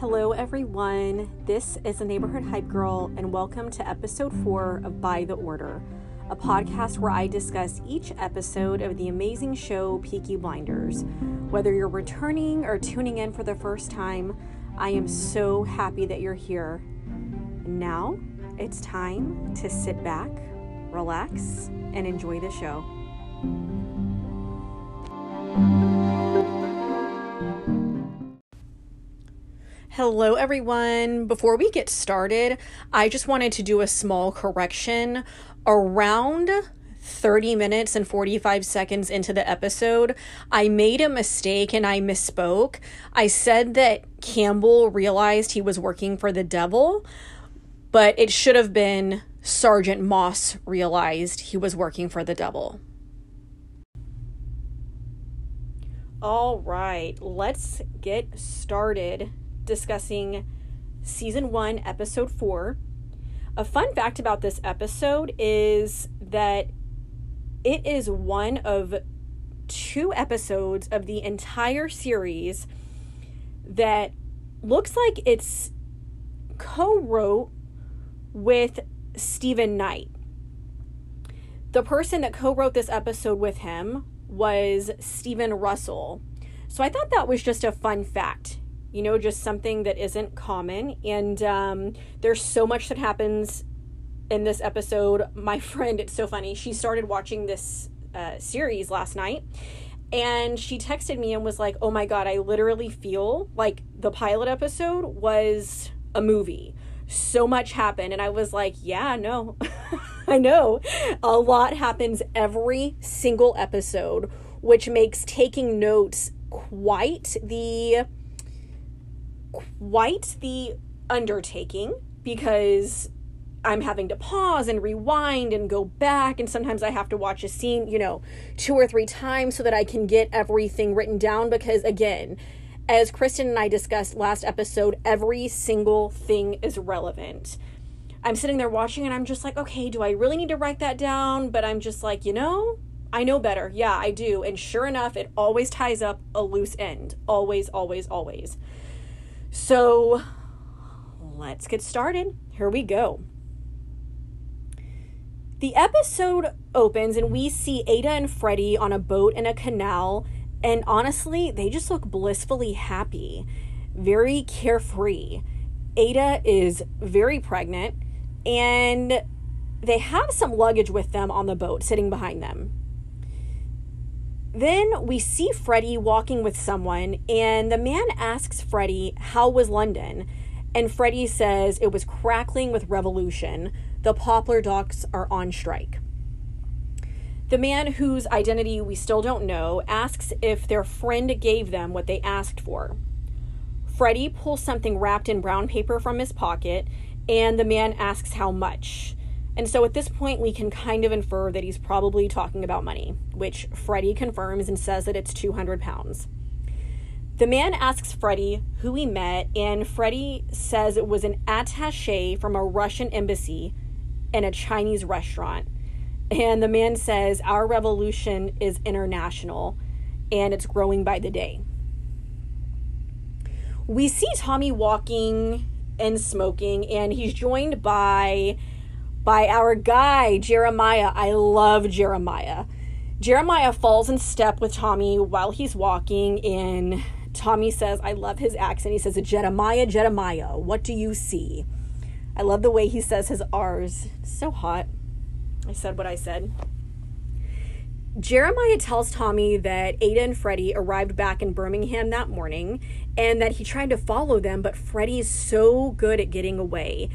Hello, everyone. This is the Neighborhood Hype Girl, and welcome to episode four of By the Order, a podcast where I discuss each episode of the amazing show Peaky Blinders. Whether you're returning or tuning in for the first time, I am so happy that you're here. Now it's time to sit back, relax, and enjoy the show. Hello, everyone. Before we get started, I just wanted to do a small correction. Around 30 minutes and 45 seconds into the episode, I made a mistake and I misspoke. I said that Campbell realized he was working for the devil, but it should have been Sergeant Moss realized he was working for the devil. All right, let's get started discussing season one, episode four. A fun fact about this episode is that it is one of two episodes of the entire series that looks like it's co wrote with Steven Knight. The person that co wrote this episode with him was Stephen Russell. So I thought that was just a fun fact you know, just something that isn't common. And um, there's so much that happens in this episode. My friend, it's so funny, she started watching this uh, series last night and she texted me and was like, oh my God, I literally feel like the pilot episode was a movie. So much happened. And I was like, yeah, no, I know. A lot happens every single episode, which makes taking notes quite the quite the undertaking because I'm having to pause and rewind and go back. And sometimes I have to watch a scene, you know, two or three times so that I can get everything written down. Because again, as Kristen and I discussed last episode, every single thing is relevant. I'm sitting there watching and I'm just like, okay, do I really need to write that down? But I'm just like, you know, I know better. Yeah, I do. And sure enough, it always ties up a loose end. Always, always, always. So let's get started. Here we go. The episode opens and we see Ada and Freddie on a boat in a canal, and honestly, they just look blissfully happy, very carefree. Ada is very pregnant, and they have some luggage with them on the boat sitting behind them. Then we see Freddie walking with someone, and the man asks Freddie, How was London? And Freddie says it was crackling with revolution. The Poplar Docks are on strike. The man whose identity we still don't know asks if their friend gave them what they asked for. Freddie pulls something wrapped in brown paper from his pocket, and the man asks how much. And so at this point, we can kind of infer that he's probably talking about money, which Freddie confirms and says that it's 200 pounds. The man asks Freddie who he met, and Freddie says it was an attache from a Russian embassy in a Chinese restaurant. And the man says, Our revolution is international and it's growing by the day. We see Tommy walking and smoking, and he's joined by by our guy, Jeremiah. I love Jeremiah. Jeremiah falls in step with Tommy while he's walking, in. Tommy says, I love his accent. He says, Jeremiah, Jeremiah, what do you see? I love the way he says his R's. so hot. I said what I said. Jeremiah tells Tommy that Ada and Freddie arrived back in Birmingham that morning and that he tried to follow them, but Freddie's so good at getting away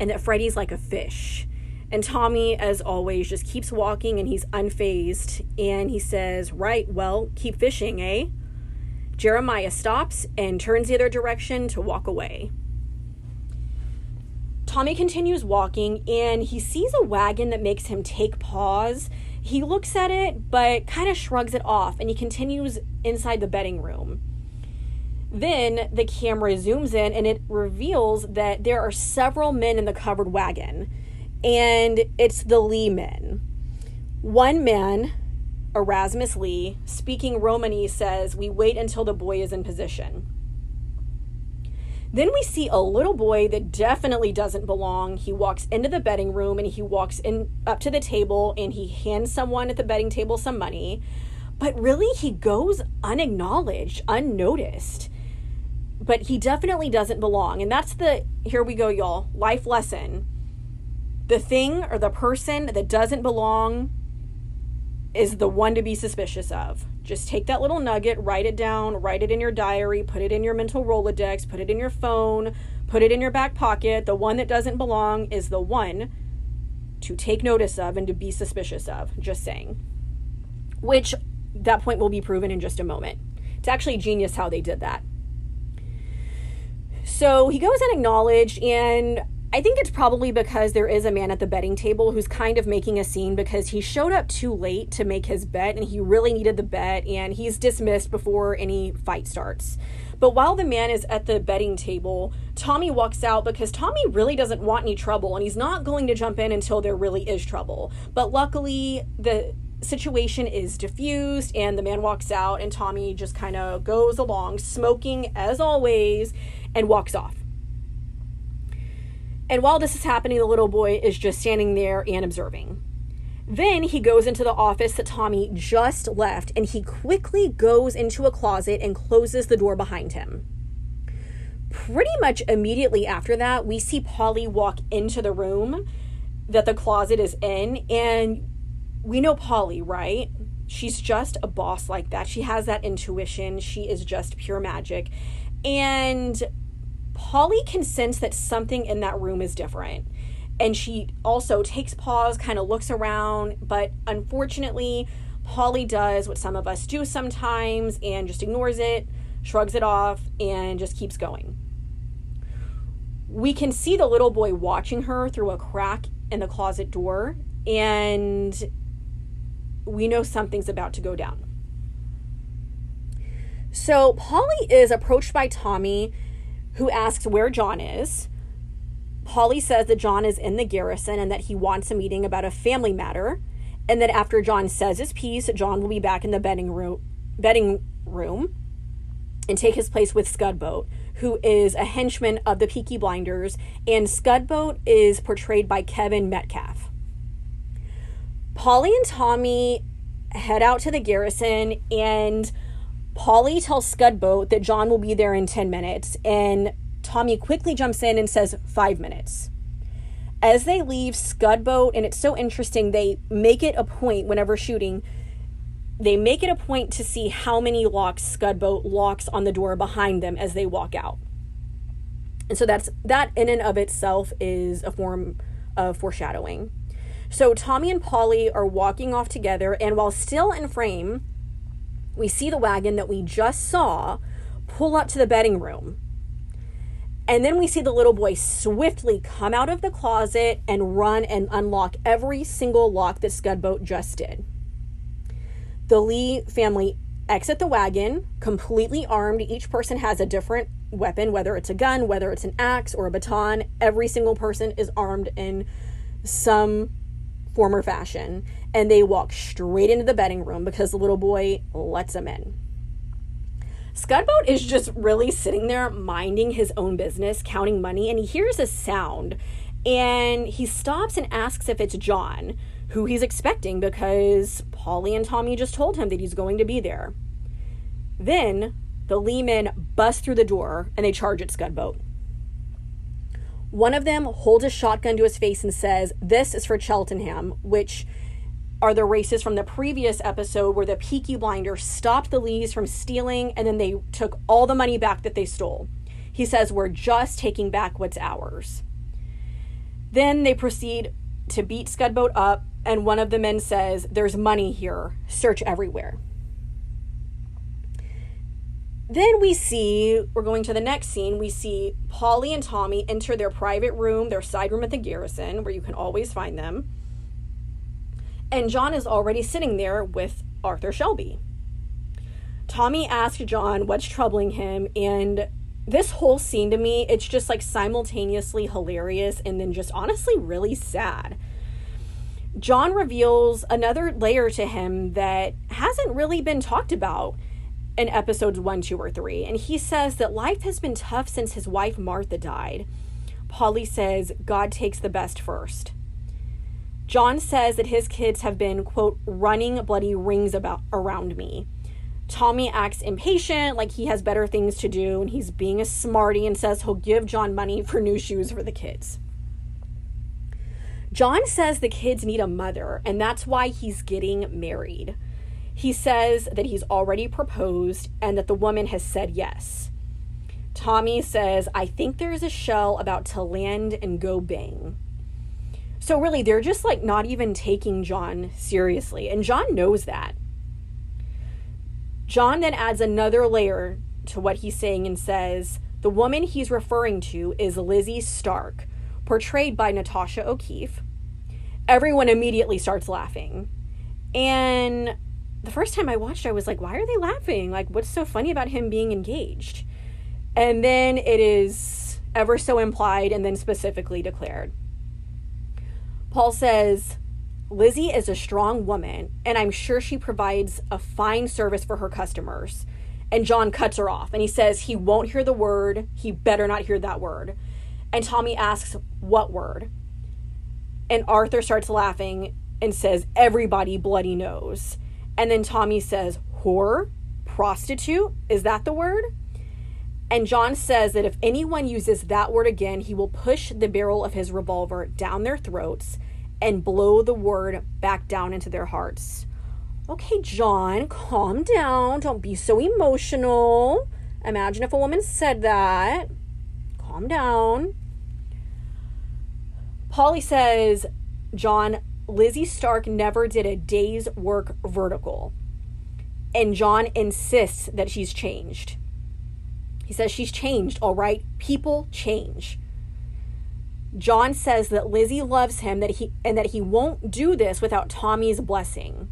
and that Freddie's like a fish. And Tommy, as always, just keeps walking and he's unfazed. And he says, Right, well, keep fishing, eh? Jeremiah stops and turns the other direction to walk away. Tommy continues walking and he sees a wagon that makes him take pause. He looks at it but kind of shrugs it off and he continues inside the betting room. Then the camera zooms in and it reveals that there are several men in the covered wagon and it's the Lee men. One man, Erasmus Lee, speaking Romany, says, We wait until the boy is in position. Then we see a little boy that definitely doesn't belong. He walks into the betting room and he walks in up to the table and he hands someone at the betting table some money. But really, he goes unacknowledged, unnoticed. But he definitely doesn't belong. And that's the, here we go, y'all, life lesson. The thing or the person that doesn't belong is the one to be suspicious of. Just take that little nugget, write it down, write it in your diary, put it in your mental Rolodex, put it in your phone, put it in your back pocket. The one that doesn't belong is the one to take notice of and to be suspicious of. Just saying. Which that point will be proven in just a moment. It's actually genius how they did that. So he goes unacknowledged, and I think it's probably because there is a man at the betting table who's kind of making a scene because he showed up too late to make his bet and he really needed the bet and he's dismissed before any fight starts. But while the man is at the betting table, Tommy walks out because Tommy really doesn't want any trouble and he's not going to jump in until there really is trouble. But luckily, the situation is diffused and the man walks out and Tommy just kind of goes along smoking as always and walks off. And while this is happening, the little boy is just standing there and observing. Then he goes into the office that Tommy just left and he quickly goes into a closet and closes the door behind him. Pretty much immediately after that, we see Polly walk into the room that the closet is in. And we know Polly, right? She's just a boss like that. She has that intuition. She is just pure magic. And Polly can sense that something in that room is different. And she also takes pause, kind of looks around, but unfortunately, Polly does what some of us do sometimes and just ignores it, shrugs it off, and just keeps going. We can see the little boy watching her through a crack in the closet door, and we know something's about to go down. So, Polly is approached by Tommy who asks where John is. Polly says that John is in the garrison and that he wants a meeting about a family matter, and that after John says his piece, John will be back in the betting room, betting room and take his place with Scudboat, who is a henchman of the Peaky Blinders, and Scudboat is portrayed by Kevin Metcalfe. Polly and Tommy head out to the garrison and Polly tells Scudboat that John will be there in 10 minutes, and Tommy quickly jumps in and says five minutes. As they leave Scudboat, and it's so interesting, they make it a point whenever shooting, they make it a point to see how many locks Scudboat locks on the door behind them as they walk out. And so that's that in and of itself is a form of foreshadowing. So Tommy and Polly are walking off together, and while still in frame, we see the wagon that we just saw pull up to the bedding room. And then we see the little boy swiftly come out of the closet and run and unlock every single lock that Scudboat just did. The Lee family exit the wagon completely armed. Each person has a different weapon, whether it's a gun, whether it's an axe or a baton. Every single person is armed in some form or fashion and they walk straight into the betting room because the little boy lets them in. Scudboat is just really sitting there minding his own business, counting money, and he hears a sound and he stops and asks if it's John, who he's expecting because Polly and Tommy just told him that he's going to be there. Then the Lee men bust through the door and they charge at Scudboat. One of them holds a shotgun to his face and says, This is for Cheltenham, which are the races from the previous episode where the Peaky Blinders stopped the Lees from stealing and then they took all the money back that they stole. He says, We're just taking back what's ours. Then they proceed to beat Scudboat up, and one of the men says, There's money here. Search everywhere. Then we see, we're going to the next scene. We see Polly and Tommy enter their private room, their side room at the garrison, where you can always find them. And John is already sitting there with Arthur Shelby. Tommy asks John what's troubling him, and this whole scene to me, it's just like simultaneously hilarious and then just honestly really sad. John reveals another layer to him that hasn't really been talked about in episodes one, two, or three. And he says that life has been tough since his wife Martha died. Polly says God takes the best first. John says that his kids have been, quote, running bloody rings about around me. Tommy acts impatient, like he has better things to do, and he's being a smarty and says he'll give John money for new shoes for the kids. John says the kids need a mother, and that's why he's getting married. He says that he's already proposed and that the woman has said yes. Tommy says, I think there's a shell about to land and go bang. So, really, they're just like not even taking John seriously. And John knows that. John then adds another layer to what he's saying and says, The woman he's referring to is Lizzie Stark, portrayed by Natasha O'Keeffe. Everyone immediately starts laughing. And the first time I watched, I was like, why are they laughing? Like, what's so funny about him being engaged? And then it is ever so implied and then specifically declared. Paul says, Lizzie is a strong woman, and I'm sure she provides a fine service for her customers. And John cuts her off and he says he won't hear the word. He better not hear that word. And Tommy asks, What word? And Arthur starts laughing and says, Everybody bloody knows. And then Tommy says, whore, prostitute, is that the word? And John says that if anyone uses that word again, he will push the barrel of his revolver down their throats and blow the word back down into their hearts. Okay, John, calm down. Don't be so emotional. Imagine if a woman said that. Calm down. Polly says, John, Lizzie Stark never did a day's work vertical. And John insists that she's changed. He says she's changed, all right? People change. John says that Lizzie loves him that he and that he won't do this without Tommy's blessing.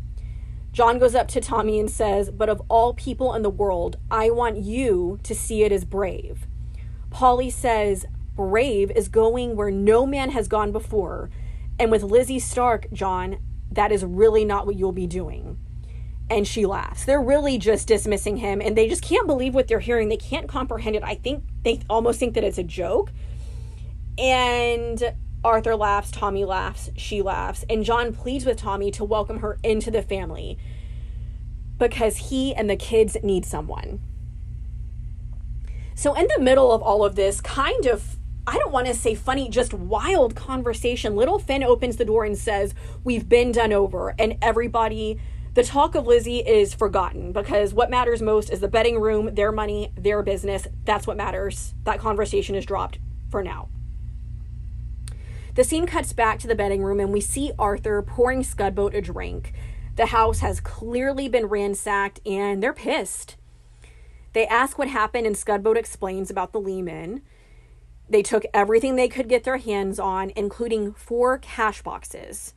John goes up to Tommy and says, "But of all people in the world, I want you to see it as brave." Polly says, "Brave is going where no man has gone before." And with Lizzie Stark, John, that is really not what you'll be doing. And she laughs. They're really just dismissing him and they just can't believe what they're hearing. They can't comprehend it. I think they almost think that it's a joke. And Arthur laughs, Tommy laughs, she laughs, and John pleads with Tommy to welcome her into the family because he and the kids need someone. So, in the middle of all of this, kind of I don't want to say funny, just wild conversation. Little Finn opens the door and says, We've been done over. And everybody, the talk of Lizzie is forgotten because what matters most is the betting room, their money, their business. That's what matters. That conversation is dropped for now. The scene cuts back to the betting room and we see Arthur pouring Scudboat a drink. The house has clearly been ransacked and they're pissed. They ask what happened, and Scudboat explains about the Lee men. They took everything they could get their hands on, including four cash boxes.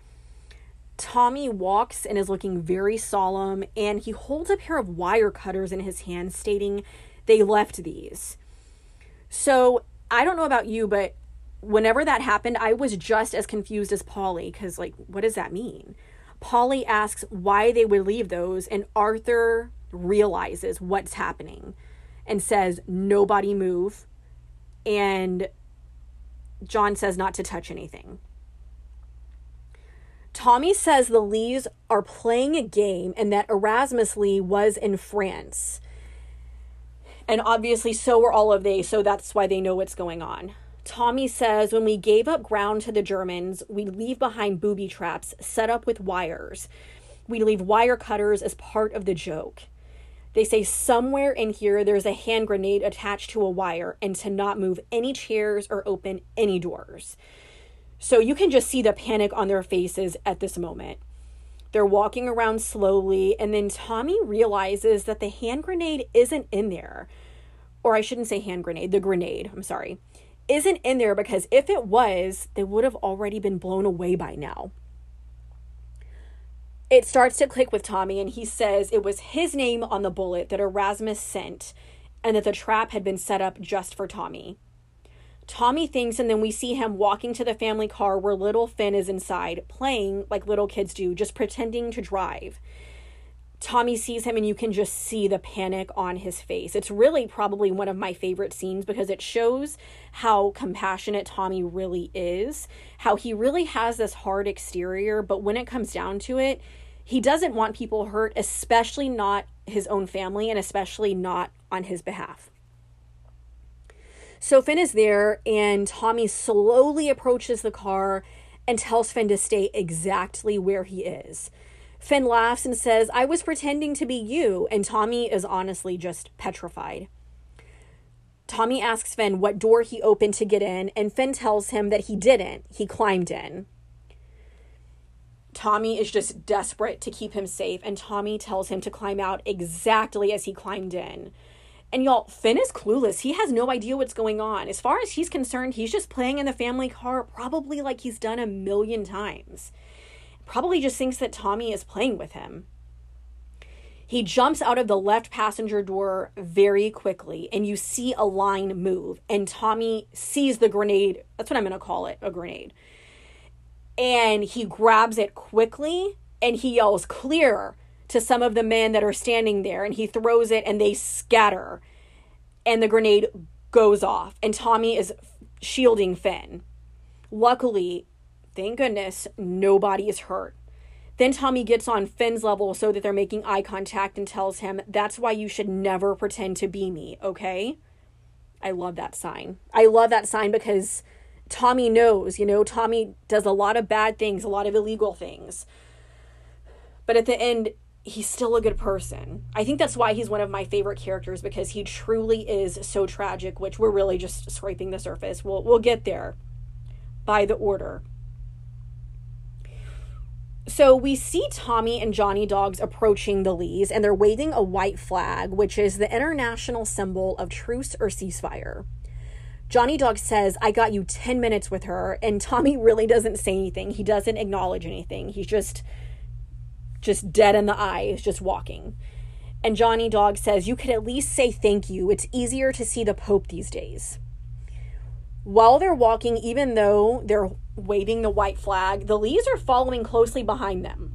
Tommy walks and is looking very solemn, and he holds a pair of wire cutters in his hand, stating they left these. So I don't know about you, but whenever that happened, I was just as confused as Polly because, like, what does that mean? Polly asks why they would leave those, and Arthur realizes what's happening and says, Nobody move and John says not to touch anything. Tommy says the Lees are playing a game and that Erasmus Lee was in France. And obviously, so were all of they, so that's why they know what's going on. Tommy says when we gave up ground to the Germans, we leave behind booby traps set up with wires. We leave wire cutters as part of the joke. They say somewhere in here there's a hand grenade attached to a wire and to not move any chairs or open any doors. So you can just see the panic on their faces at this moment. They're walking around slowly, and then Tommy realizes that the hand grenade isn't in there. Or I shouldn't say hand grenade, the grenade, I'm sorry, isn't in there because if it was, they would have already been blown away by now it starts to click with Tommy, and he says it was his name on the bullet that Erasmus sent, and that the trap had been set up just for Tommy. Tommy thinks, and then we see him walking to the family car where little Finn is inside, playing like little kids do, just pretending to drive. Tommy sees him and you can just see the panic on his face. It's really probably one of my favorite scenes because it shows how compassionate Tommy really is, how he really has this hard exterior, but when it comes down to it, he doesn't want people hurt, especially not his own family and especially not on his behalf. So Finn is there and Tommy slowly approaches the car and tells Finn to stay exactly where he is. Finn laughs and says, I was pretending to be you. And Tommy is honestly just petrified. Tommy asks Finn what door he opened to get in, and Finn tells him that he didn't. He climbed in. Tommy is just desperate to keep him safe, and Tommy tells him to climb out exactly as he climbed in. And y'all, Finn is clueless. He has no idea what's going on. As far as he's concerned, he's just playing in the family car, probably like he's done a million times probably just thinks that Tommy is playing with him. He jumps out of the left passenger door very quickly, and you see a line move. And Tommy sees the grenade. That's what I'm going to call it a grenade. And he grabs it quickly and he yells, Clear to some of the men that are standing there. And he throws it and they scatter. And the grenade goes off. And Tommy is shielding Finn. Luckily, Thank goodness nobody is hurt. Then Tommy gets on Finn's level so that they're making eye contact and tells him, That's why you should never pretend to be me, okay? I love that sign. I love that sign because Tommy knows, you know, Tommy does a lot of bad things, a lot of illegal things. But at the end, he's still a good person. I think that's why he's one of my favorite characters because he truly is so tragic, which we're really just scraping the surface. We'll we'll get there by the order. So we see Tommy and Johnny Dogs approaching the Lees, and they're waving a white flag, which is the international symbol of truce or ceasefire. Johnny Dog says, I got you 10 minutes with her, and Tommy really doesn't say anything. He doesn't acknowledge anything. He's just just dead in the eyes, just walking. And Johnny Dog says, You could at least say thank you. It's easier to see the Pope these days. While they're walking, even though they're waving the white flag, the Lees are following closely behind them.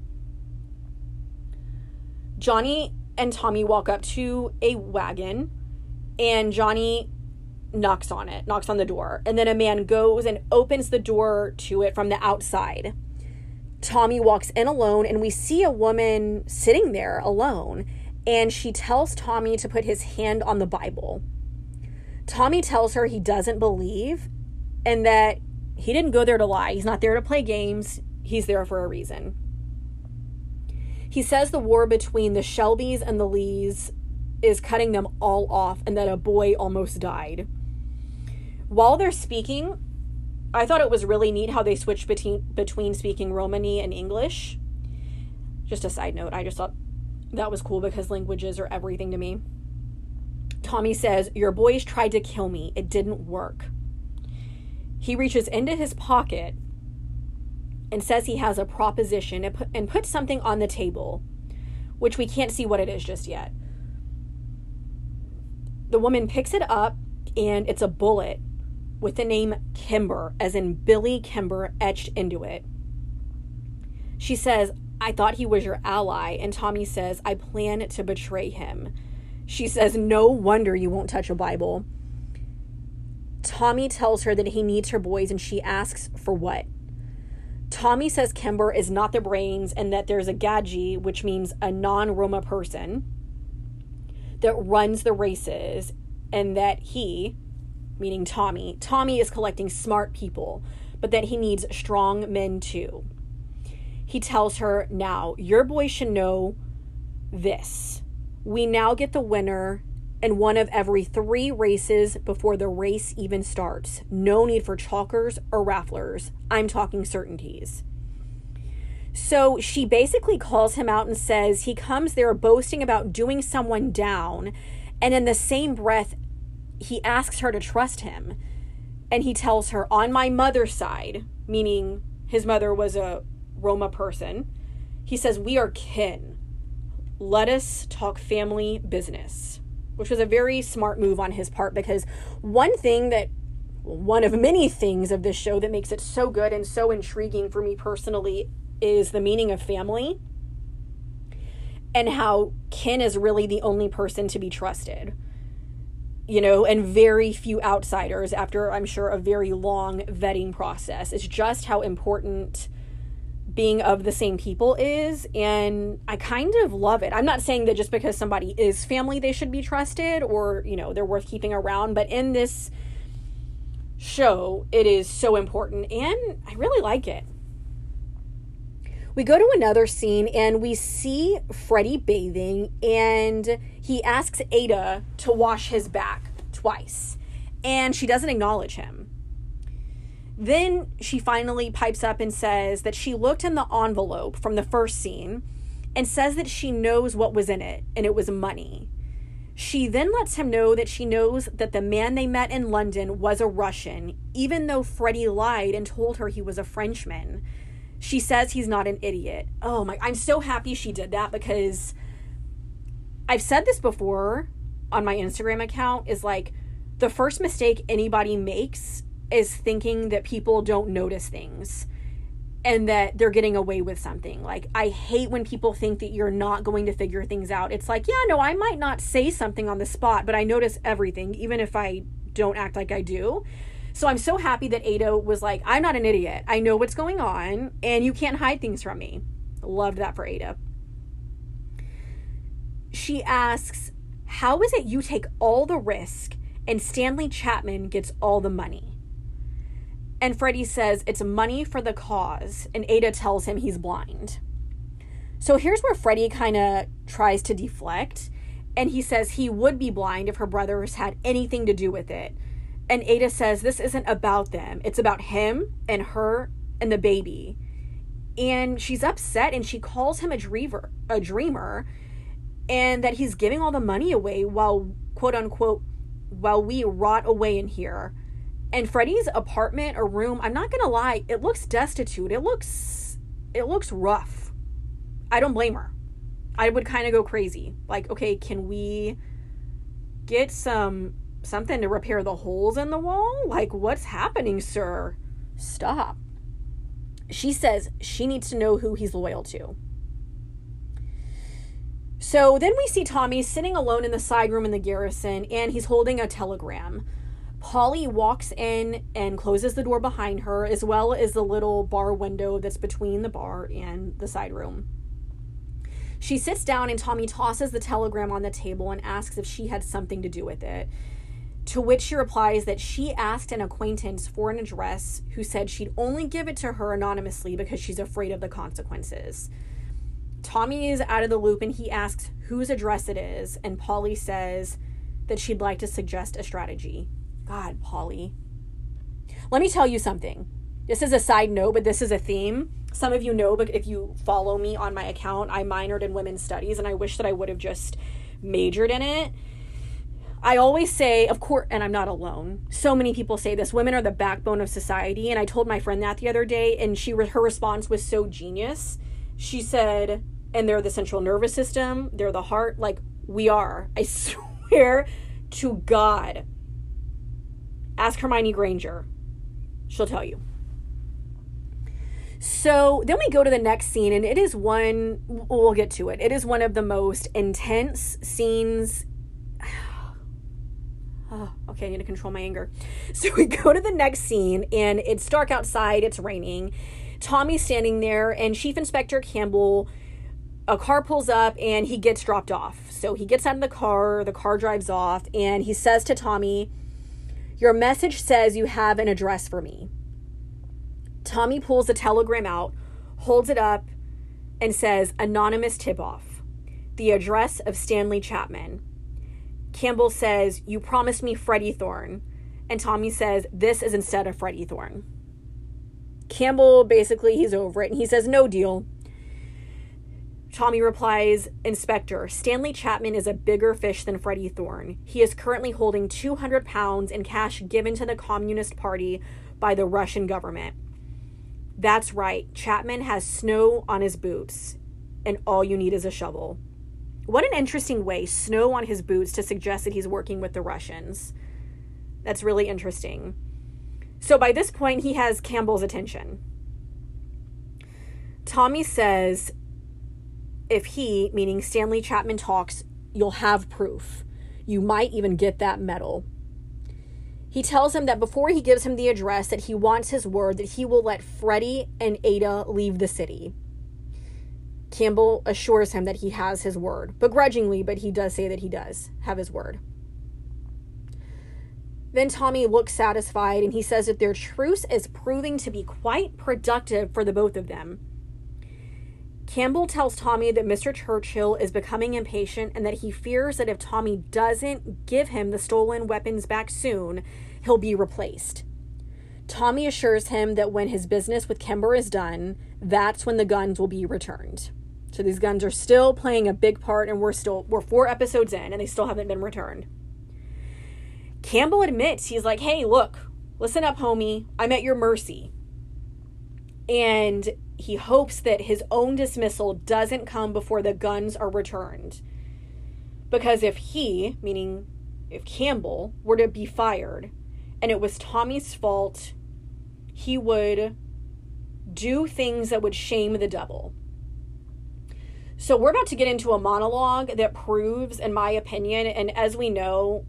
Johnny and Tommy walk up to a wagon, and Johnny knocks on it, knocks on the door, and then a man goes and opens the door to it from the outside. Tommy walks in alone, and we see a woman sitting there alone, and she tells Tommy to put his hand on the Bible. Tommy tells her he doesn't believe and that he didn't go there to lie. He's not there to play games. He's there for a reason. He says the war between the Shelbys and the Lees is cutting them all off and that a boy almost died. While they're speaking, I thought it was really neat how they switched between between speaking Romani and English. Just a side note, I just thought that was cool because languages are everything to me. Tommy says, Your boys tried to kill me. It didn't work. He reaches into his pocket and says he has a proposition and, put, and puts something on the table, which we can't see what it is just yet. The woman picks it up and it's a bullet with the name Kimber, as in Billy Kimber, etched into it. She says, I thought he was your ally. And Tommy says, I plan to betray him. She says, No wonder you won't touch a Bible. Tommy tells her that he needs her boys and she asks for what? Tommy says Kimber is not the brains and that there's a Gaji, which means a non Roma person, that runs the races, and that he, meaning Tommy, Tommy is collecting smart people, but that he needs strong men too. He tells her, Now, your boy should know this we now get the winner in one of every three races before the race even starts. No need for chalkers or rafflers. I'm talking certainties. So she basically calls him out and says he comes there boasting about doing someone down. And in the same breath, he asks her to trust him. And he tells her, on my mother's side, meaning his mother was a Roma person, he says, We are kin let us talk family business, which was a very smart move on his part because one thing that one of many things of this show that makes it so good and so intriguing for me personally is the meaning of family. and how Ken is really the only person to be trusted. You know, and very few outsiders after I'm sure a very long vetting process. It's just how important being of the same people is and I kind of love it. I'm not saying that just because somebody is family they should be trusted or, you know, they're worth keeping around, but in this show it is so important and I really like it. We go to another scene and we see Freddie bathing and he asks Ada to wash his back twice and she doesn't acknowledge him. Then she finally pipes up and says that she looked in the envelope from the first scene and says that she knows what was in it and it was money. She then lets him know that she knows that the man they met in London was a Russian, even though Freddie lied and told her he was a Frenchman she says he's not an idiot. Oh my, I'm so happy she did that because I've said this before on my Instagram account is like the first mistake anybody makes is thinking that people don't notice things and that they're getting away with something. Like, I hate when people think that you're not going to figure things out. It's like, yeah, no, I might not say something on the spot, but I notice everything, even if I don't act like I do. So I'm so happy that Ada was like, I'm not an idiot. I know what's going on, and you can't hide things from me. Loved that for Ada. She asks, How is it you take all the risk and Stanley Chapman gets all the money? And Freddie says it's money for the cause, and Ada tells him he's blind. So here's where Freddie kind of tries to deflect, and he says he would be blind if her brothers had anything to do with it and Ada says this isn't about them. It's about him and her and the baby. And she's upset and she calls him a dreamer, a dreamer, and that he's giving all the money away while quote unquote while we rot away in here. And Freddie's apartment or room, I'm not gonna lie, it looks destitute. It looks it looks rough. I don't blame her. I would kind of go crazy. Like, okay, can we get some something to repair the holes in the wall? Like, what's happening, sir? Stop. She says she needs to know who he's loyal to. So then we see Tommy sitting alone in the side room in the garrison, and he's holding a telegram. Polly walks in and closes the door behind her, as well as the little bar window that's between the bar and the side room. She sits down, and Tommy tosses the telegram on the table and asks if she had something to do with it. To which she replies that she asked an acquaintance for an address who said she'd only give it to her anonymously because she's afraid of the consequences. Tommy is out of the loop and he asks whose address it is, and Polly says that she'd like to suggest a strategy. God, Polly. Let me tell you something. This is a side note, but this is a theme. Some of you know, but if you follow me on my account, I minored in women's studies, and I wish that I would have just majored in it I always say, of course, and I'm not alone. So many people say this women are the backbone of society. And I told my friend that the other day, and she her response was so genius. She said, and they're the central nervous system, they're the heart. Like, we are. I swear to God. Ask Hermione Granger. She'll tell you. So then we go to the next scene, and it is one, we'll get to it. It is one of the most intense scenes oh, okay, I need to control my anger. So we go to the next scene, and it's dark outside, it's raining. Tommy's standing there, and Chief Inspector Campbell, a car pulls up, and he gets dropped off. So he gets out of the car, the car drives off, and he says to Tommy, Your message says you have an address for me. Tommy pulls the telegram out, holds it up, and says, Anonymous tip off. The address of Stanley Chapman. Campbell says, You promised me Freddie Thorne. And Tommy says, This is instead of Freddie Thorne. Campbell basically, he's over it and he says, No deal. Tommy replies, Inspector, Stanley Chapman is a bigger fish than Freddie Thorne. He is currently holding 200 pounds in cash given to the Communist Party by the Russian government. That's right, Chapman has snow on his boots, and all you need is a shovel. What an interesting way, snow on his boots, to suggest that he's working with the Russians. That's really interesting. So by this point, he has Campbell's attention. Tommy says, if he, meaning Stanley Chapman, talks, you'll have proof. You might even get that medal. He tells him that before he gives him the address that he wants his word that he will let Freddie and Ada leave the city. Campbell assures him that he has his word, begrudgingly, but he does say that he does have his word. Then Tommy looks satisfied and he says that their truce is proving to be quite productive for the both of them. Campbell tells Tommy that Mr. Churchill is becoming impatient and that he fears that if Tommy doesn't give him the stolen weapons back soon, he'll be replaced. Tommy assures him that when his business with Kimber is done, that's when the guns will be returned. So these guns are still playing a big part, and we're still we're four episodes in, and they still haven't been returned. Campbell admits he's like, "Hey, look, listen up, homie. I'm at your mercy." And he hopes that his own dismissal doesn't come before the guns are returned. Because if he, meaning if Campbell, were to be fired and it was Tommy's fault, he would do things that would shame the devil. So we're about to get into a monologue that proves, in my opinion, and as we know,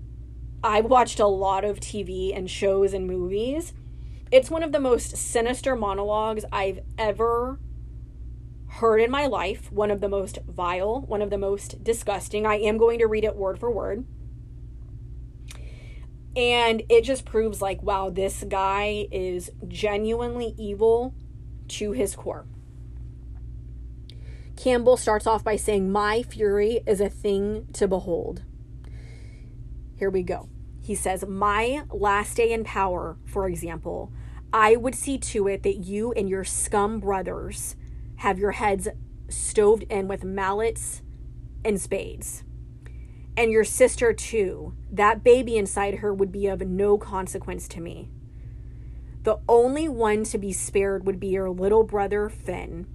I've watched a lot of TV and shows and movies. It's one of the most sinister monologues I've ever heard in my life. One of the most vile, one of the most disgusting. I am going to read it word for word. And it just proves like, wow, this guy is genuinely evil to his core. Campbell starts off by saying, My fury is a thing to behold. Here we go. He says, My last day in power, for example, I would see to it that you and your scum brothers have your heads stoved in with mallets and spades. And your sister, too. That baby inside her would be of no consequence to me. The only one to be spared would be your little brother, Finn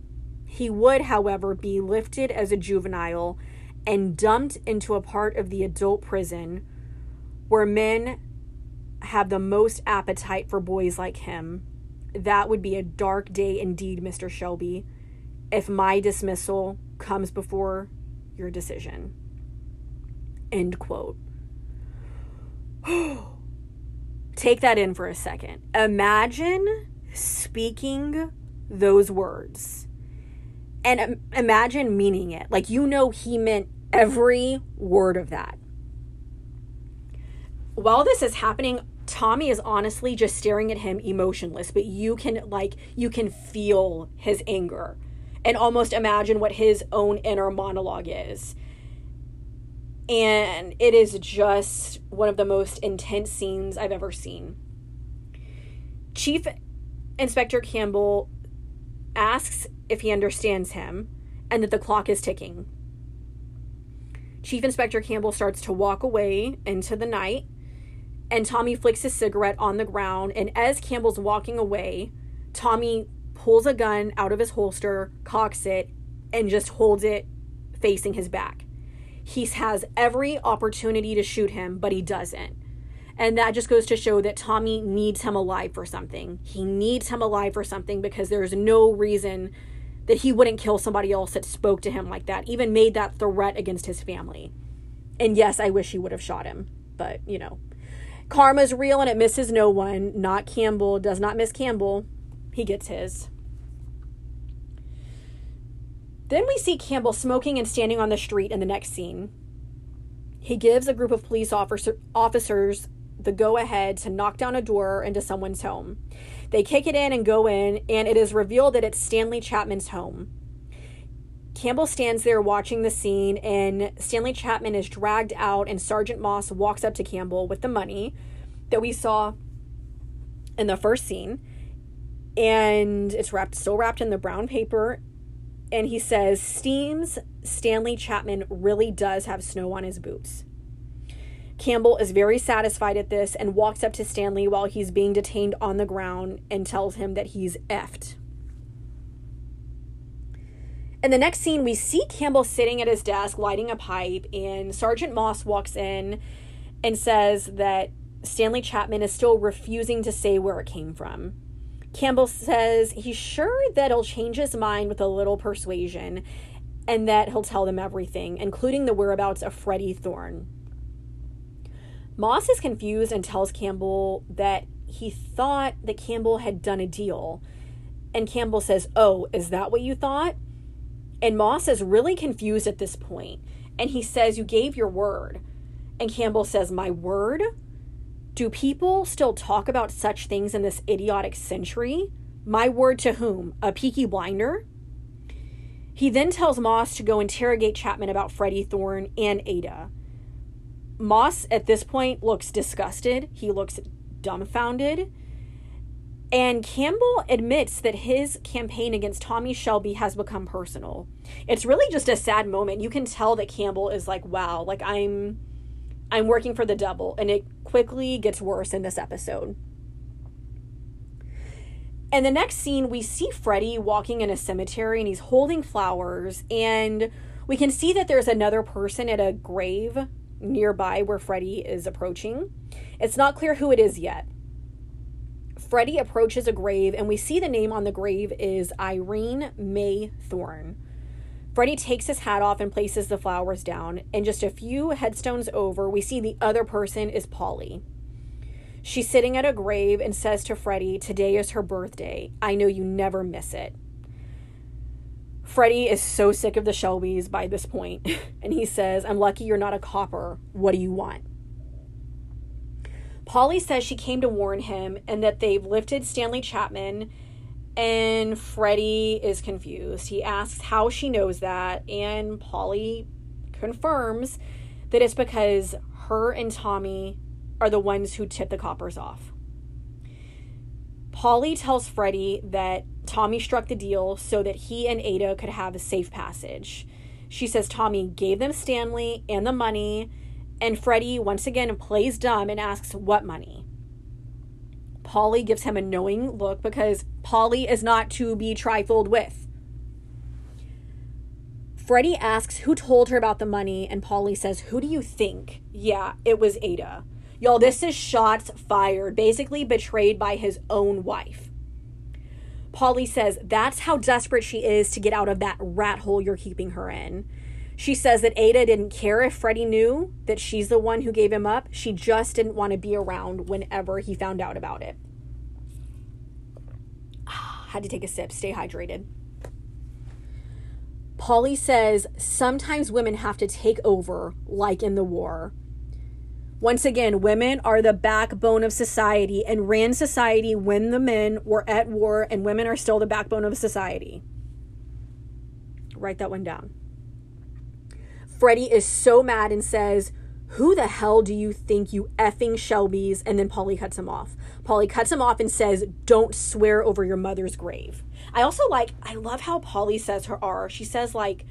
he would, however, be lifted as a juvenile and dumped into a part of the adult prison where men have the most appetite for boys like him. That would be a dark day indeed, Mr. Shelby, if my dismissal comes before your decision. End quote. Take that in for a second. Imagine speaking those words and imagine meaning it. Like, you know, he meant every word of that. While this is happening, Tommy is honestly just staring at him emotionless, but you can, like, you can feel his anger and almost imagine what his own inner monologue is. And it is just one of the most intense scenes I've ever seen. Chief Inspector Campbell asks if he understands him and that the clock is ticking. Chief Inspector Campbell starts to walk away into the night, and Tommy flicks his cigarette on the ground. And as Campbell's walking away, Tommy pulls a gun out of his holster, cocks it, and just holds it facing his back. He has every opportunity to shoot him, but he doesn't. And that just goes to show that Tommy needs him alive for something. He needs him alive for something because there's no reason that he wouldn't kill somebody else that spoke to him like that, even made that threat against his family. And yes, I wish he would have shot him, but you know, karma's real and it misses no one. Not Campbell, does not miss Campbell. He gets his. Then we see Campbell smoking and standing on the street in the next scene. He gives a group of police officer, officers the go ahead to knock down a door into someone's home. They kick it in and go in, and it is revealed that it's Stanley Chapman's home. Campbell stands there watching the scene, and Stanley Chapman is dragged out, and Sergeant Moss walks up to Campbell with the money that we saw in the first scene. And it's wrapped, still wrapped in the brown paper. And he says, Steams Stanley Chapman really does have snow on his boots. Campbell is very satisfied at this and walks up to Stanley while he's being detained on the ground and tells him that he's effed. In the next scene, we see Campbell sitting at his desk lighting a pipe, and Sergeant Moss walks in and says that Stanley Chapman is still refusing to say where it came from. Campbell says he's sure that he'll change his mind with a little persuasion and that he'll tell them everything, including the whereabouts of Freddie Thorne. Moss is confused and tells Campbell that he thought that Campbell had done a deal. And Campbell says, Oh, is that what you thought? And Moss is really confused at this point, And he says, You gave your word. And Campbell says, My word? Do people still talk about such things in this idiotic century? My word to whom? A peaky blinder? He then tells Moss to go interrogate Chapman about Freddie Thorne and Ada. Moss at this point looks disgusted. He looks dumbfounded. And Campbell admits that his campaign against Tommy Shelby has become personal. It's really just a sad moment. You can tell that Campbell is like, wow, like I'm I'm working for the devil. And it quickly gets worse in this episode. And the next scene, we see Freddie walking in a cemetery and he's holding flowers. And we can see that there's another person at a grave nearby where Freddie is approaching. It's not clear who it is yet. Freddie approaches a grave, and we see the name on the grave is Irene May Thorne. Freddie takes his hat off and places the flowers down, and just a few headstones over, we see the other person is Polly. She's sitting at a grave and says to Freddie, Today is her birthday. I know you never miss it. Freddie is so sick of the Shelbys by this point, and he says, I'm lucky you're not a copper. What do you want? Polly says she came to warn him and that they've lifted Stanley Chapman, and Freddie is confused. He asks how she knows that, and Polly confirms that it's because her and Tommy are the ones who tip the coppers off. Polly tells Freddie that Tommy struck the deal so that he and Ada could have a safe passage. She says Tommy gave them Stanley and the money, and Freddie once again plays dumb and asks, What money? Polly gives him a knowing look because Polly is not to be trifled with. Freddie asks who told her about the money, and Polly says, Who do you think? Yeah, it was Ada. Y'all, this is shots fired, basically betrayed by his own wife. Polly says that's how desperate she is to get out of that rat hole you're keeping her in. She says that Ada didn't care if Freddie knew that she's the one who gave him up. She just didn't want to be around whenever he found out about it. Had to take a sip, stay hydrated. Polly says sometimes women have to take over, like in the war. Once again, women are the backbone of society and ran society when the men were at war, and women are still the backbone of society. Write that one down. Freddie is so mad and says, Who the hell do you think you effing Shelbys? And then Polly cuts him off. Polly cuts him off and says, Don't swear over your mother's grave. I also like, I love how Polly says her R. She says, like,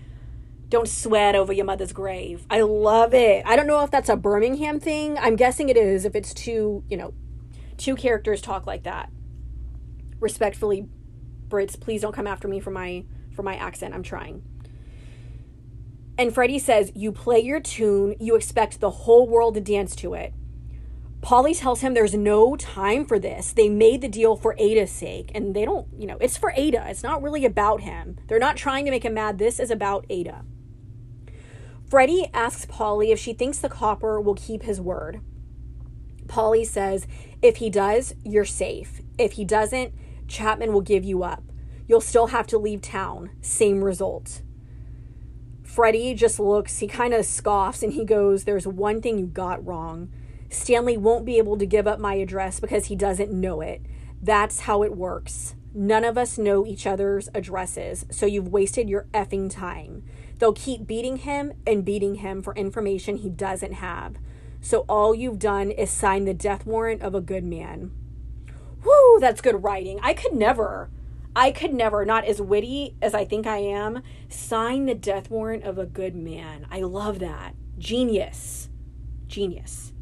don't sweat over your mother's grave. I love it. I don't know if that's a Birmingham thing. I'm guessing it is if it's two, you know, two characters talk like that. Respectfully, Brits, please don't come after me for my for my accent. I'm trying. And Freddie says, "You play your tune, you expect the whole world to dance to it." Polly tells him there's no time for this. They made the deal for Ada's sake, and they don't, you know, it's for Ada. It's not really about him. They're not trying to make him mad. This is about Ada. Freddie asks Polly if she thinks the copper will keep his word. Polly says, if he does, you're safe. If he doesn't, Chapman will give you up. You'll still have to leave town. Same result. Freddie just looks, he kind of scoffs and he goes, There's one thing you got wrong. Stanley won't be able to give up my address because he doesn't know it. That's how it works. None of us know each other's addresses, so you've wasted your effing time. They'll keep beating him and beating him for information he doesn't have. So all you've done is sign the death warrant of a good man. Whoo, that's good writing. I could never, I could never, not as witty as I think I am, sign the death warrant of a good man. I love that. Genius. Genius.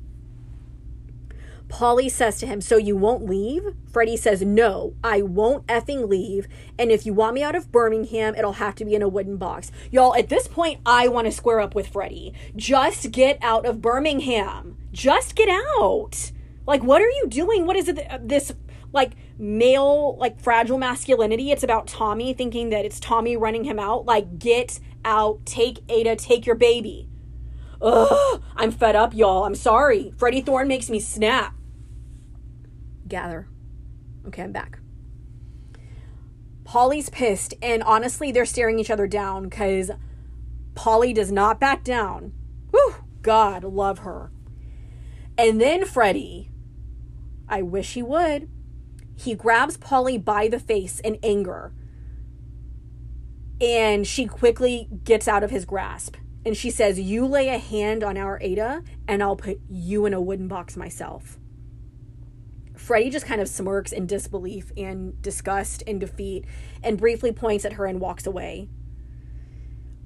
Polly says to him, So you won't leave? Freddie says, No, I won't effing leave. And if you want me out of Birmingham, it'll have to be in a wooden box. Y'all, at this point, I want to square up with Freddie. Just get out of Birmingham. Just get out. Like, what are you doing? What is it? This, like, male, like fragile masculinity. It's about Tommy thinking that it's Tommy running him out. Like, get out, take Ada, take your baby. Ugh, I'm fed up, y'all. I'm sorry. Freddie Thorne makes me snap. Gather. Okay, I'm back. Polly's pissed, and honestly, they're staring each other down because Polly does not back down. Whew, God, love her. And then Freddie, I wish he would. He grabs Polly by the face in anger. And she quickly gets out of his grasp. And she says, You lay a hand on our Ada, and I'll put you in a wooden box myself. Freddie just kind of smirks in disbelief and disgust and defeat and briefly points at her and walks away.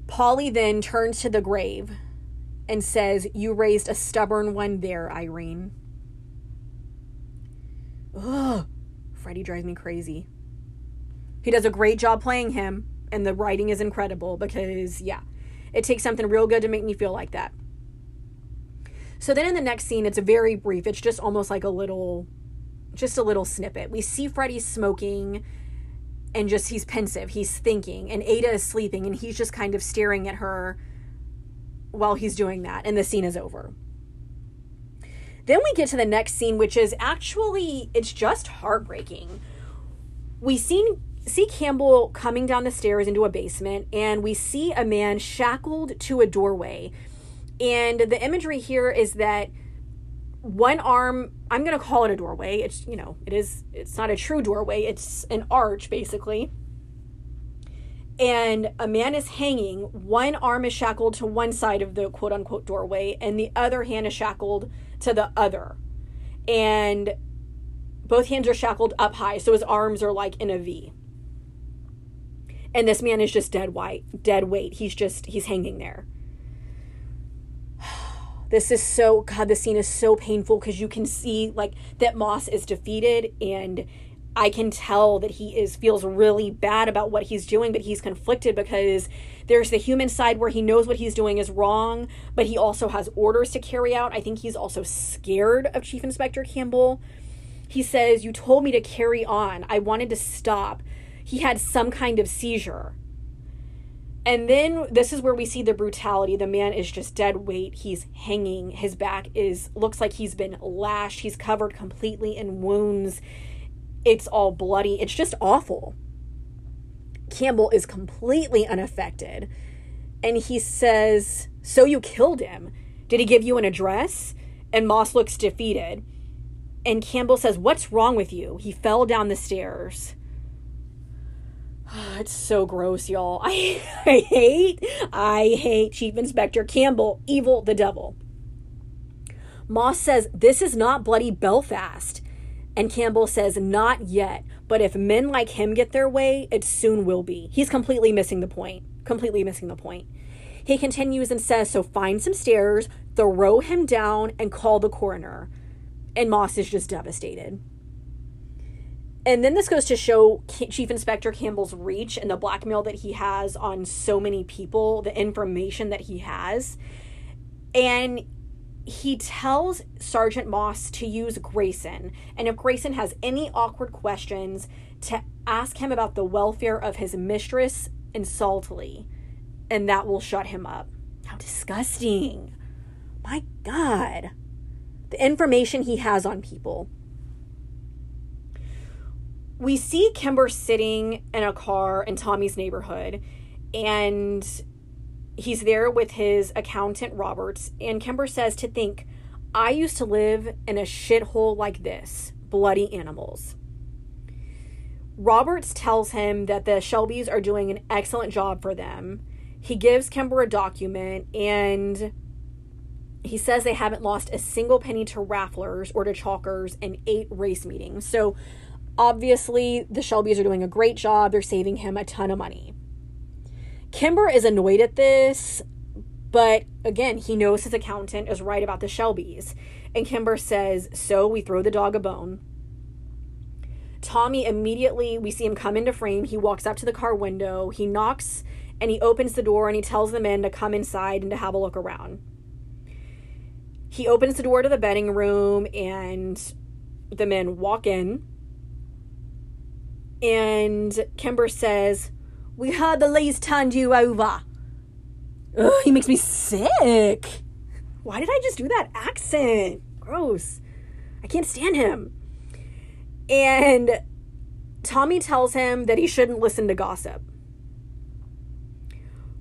Polly then turns to the grave and says, You raised a stubborn one there, Irene. Ugh, Freddie drives me crazy. He does a great job playing him, and the writing is incredible because, yeah, it takes something real good to make me feel like that. So then in the next scene, it's very brief. It's just almost like a little, just a little snippet. We see Freddie smoking and just he's pensive. He's thinking, and Ada is sleeping, and he's just kind of staring at her while he's doing that, and the scene is over. Then we get to the next scene, which is actually it's just heartbreaking. We see see Campbell coming down the stairs into a basement, and we see a man shackled to a doorway. And the imagery here is that one arm i'm going to call it a doorway it's you know it is it's not a true doorway it's an arch basically and a man is hanging one arm is shackled to one side of the quote unquote doorway and the other hand is shackled to the other. And both hands are shackled up high so his arms are like in a v. And this man is just dead white dead weight. He's just he's hanging there. This is so god the scene is so painful because you can see like that moss is defeated and i can tell that he is feels really bad about what he's doing but he's conflicted because there's the human side where he knows what he's doing is wrong but he also has orders to carry out i think he's also scared of chief inspector campbell he says you told me to carry on i wanted to stop he had some kind of seizure and then this is where we see the brutality. The man is just dead weight. He's hanging. His back is looks like he's been lashed. He's covered completely in wounds. It's all bloody. It's just awful. Campbell is completely unaffected. And he says, "So you killed him? Did he give you an address?" And Moss looks defeated. And Campbell says, "What's wrong with you? He fell down the stairs." it's so gross, y'all. I, I hate, I hate Chief Inspector Campbell, evil the devil. Moss says, This is not bloody Belfast. And Campbell says, Not yet. But if men like him get their way, it soon will be. He's completely missing the point. Completely missing the point. He continues and says, So find some stairs, throw him down, and call the coroner. And Moss is just devastated and then this goes to show Chief Inspector Campbell's reach and the blackmail that he has on so many people, the information that he has. And he tells Sergeant Moss to use Grayson. And if Grayson has any awkward questions, to ask him about the welfare of his mistress and Saltley. And that will shut him up. How disgusting. My God. The information he has on people we see Kimber sitting in a car in Tommy's neighborhood, and he's there with his accountant Roberts. And Kimber says to think, I used to live in a shithole like this bloody animals. Roberts tells him that the Shelbys are doing an excellent job for them. He gives Kimber a document and he says they haven't lost a single penny to rafflers or to chalkers in eight race meetings. So Obviously, the Shelbys are doing a great job. They're saving him a ton of money. Kimber is annoyed at this, but again, he knows his accountant is right about the Shelbys. And Kimber says, So we throw the dog a bone. Tommy immediately, we see him come into frame. He walks up to the car window, he knocks, and he opens the door and he tells the men to come inside and to have a look around. He opens the door to the betting room, and the men walk in And Kimber says, We heard the Lees turned you over. Ugh, he makes me sick. Why did I just do that accent? Gross. I can't stand him. And Tommy tells him that he shouldn't listen to gossip.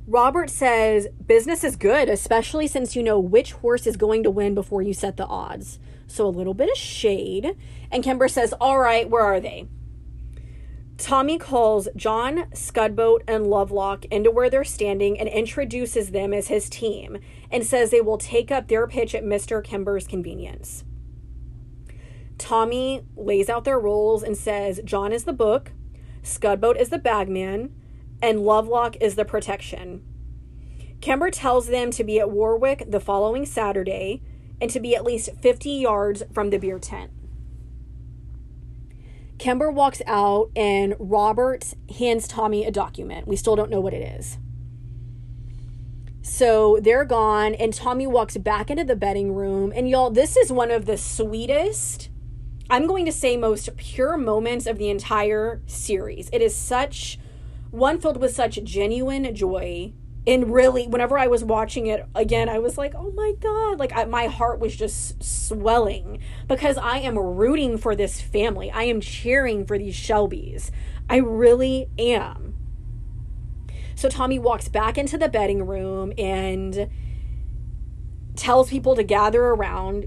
Robert says business is good, especially since you know which horse is going to win before you set the odds. So a little bit of shade. And Kimber says, All right, where are they? Tommy calls John, Scudboat, and Lovelock into where they're standing and introduces them as his team and says they will take up their pitch at Mr. Kimber's convenience. Tommy lays out their roles and says John is the book, Scudboat is the bagman, and Lovelock is the protection. Kimber tells them to be at Warwick the following Saturday and to be at least 50 yards from the beer tent. Kimber walks out and Robert hands Tommy a document. We still don't know what it is. So they're gone, and Tommy walks back into the betting room. And y'all, this is one of the sweetest, I'm going to say, most pure moments of the entire series. It is such one filled with such genuine joy and really whenever i was watching it again i was like oh my god like I, my heart was just swelling because i am rooting for this family. I am cheering for these shelbys. I really am. So tommy walks back into the betting room and tells people to gather around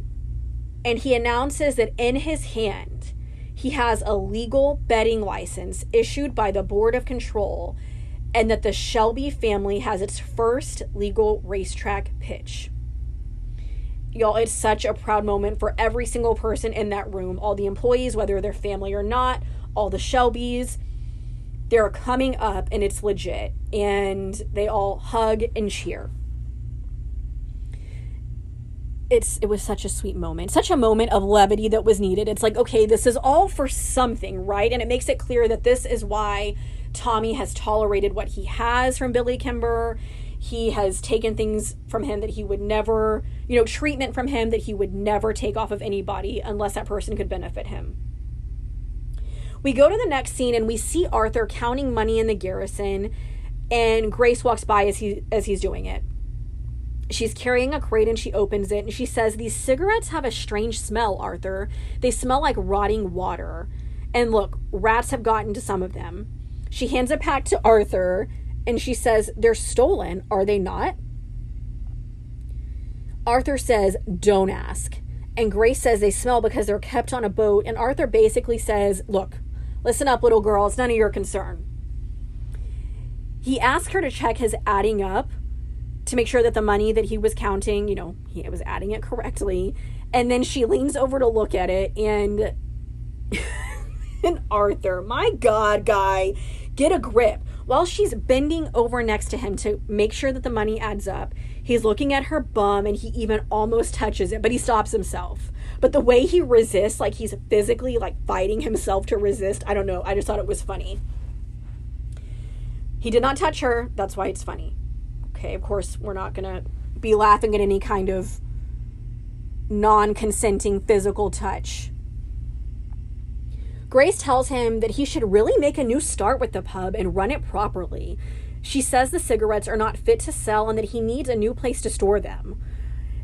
and he announces that in his hand he has a legal betting license issued by the board of control and that the Shelby family has its first legal racetrack pitch. Y'all, it's such a proud moment for every single person in that room, all the employees, whether they're family or not, all the Shelbys. They're coming up and it's legit. And they all hug and cheer. It's it was such a sweet moment. Such a moment of levity that was needed. It's like, okay, this is all for something, right? And it makes it clear that this is why Tommy has tolerated what he has from Billy Kimber. He has taken things from him that he would never, you know, treatment from him that he would never take off of anybody unless that person could benefit him. We go to the next scene and we see Arthur counting money in the garrison and Grace walks by as he as he's doing it. She's carrying a crate and she opens it and she says, These cigarettes have a strange smell, Arthur. They smell like rotting water. And look, rats have gotten to some of them. She hands it back to Arthur and she says, They're stolen, are they not? Arthur says, Don't ask. And Grace says they smell because they're kept on a boat. And Arthur basically says, Look, listen up, little girl, it's none of your concern. He asked her to check his adding up to make sure that the money that he was counting, you know, he was adding it correctly. And then she leans over to look at it and. and Arthur, my God, guy, Get a grip. While she's bending over next to him to make sure that the money adds up, he's looking at her bum and he even almost touches it, but he stops himself. But the way he resists, like he's physically like fighting himself to resist, I don't know. I just thought it was funny. He did not touch her. That's why it's funny. Okay, of course, we're not going to be laughing at any kind of non consenting physical touch. Grace tells him that he should really make a new start with the pub and run it properly. She says the cigarettes are not fit to sell and that he needs a new place to store them.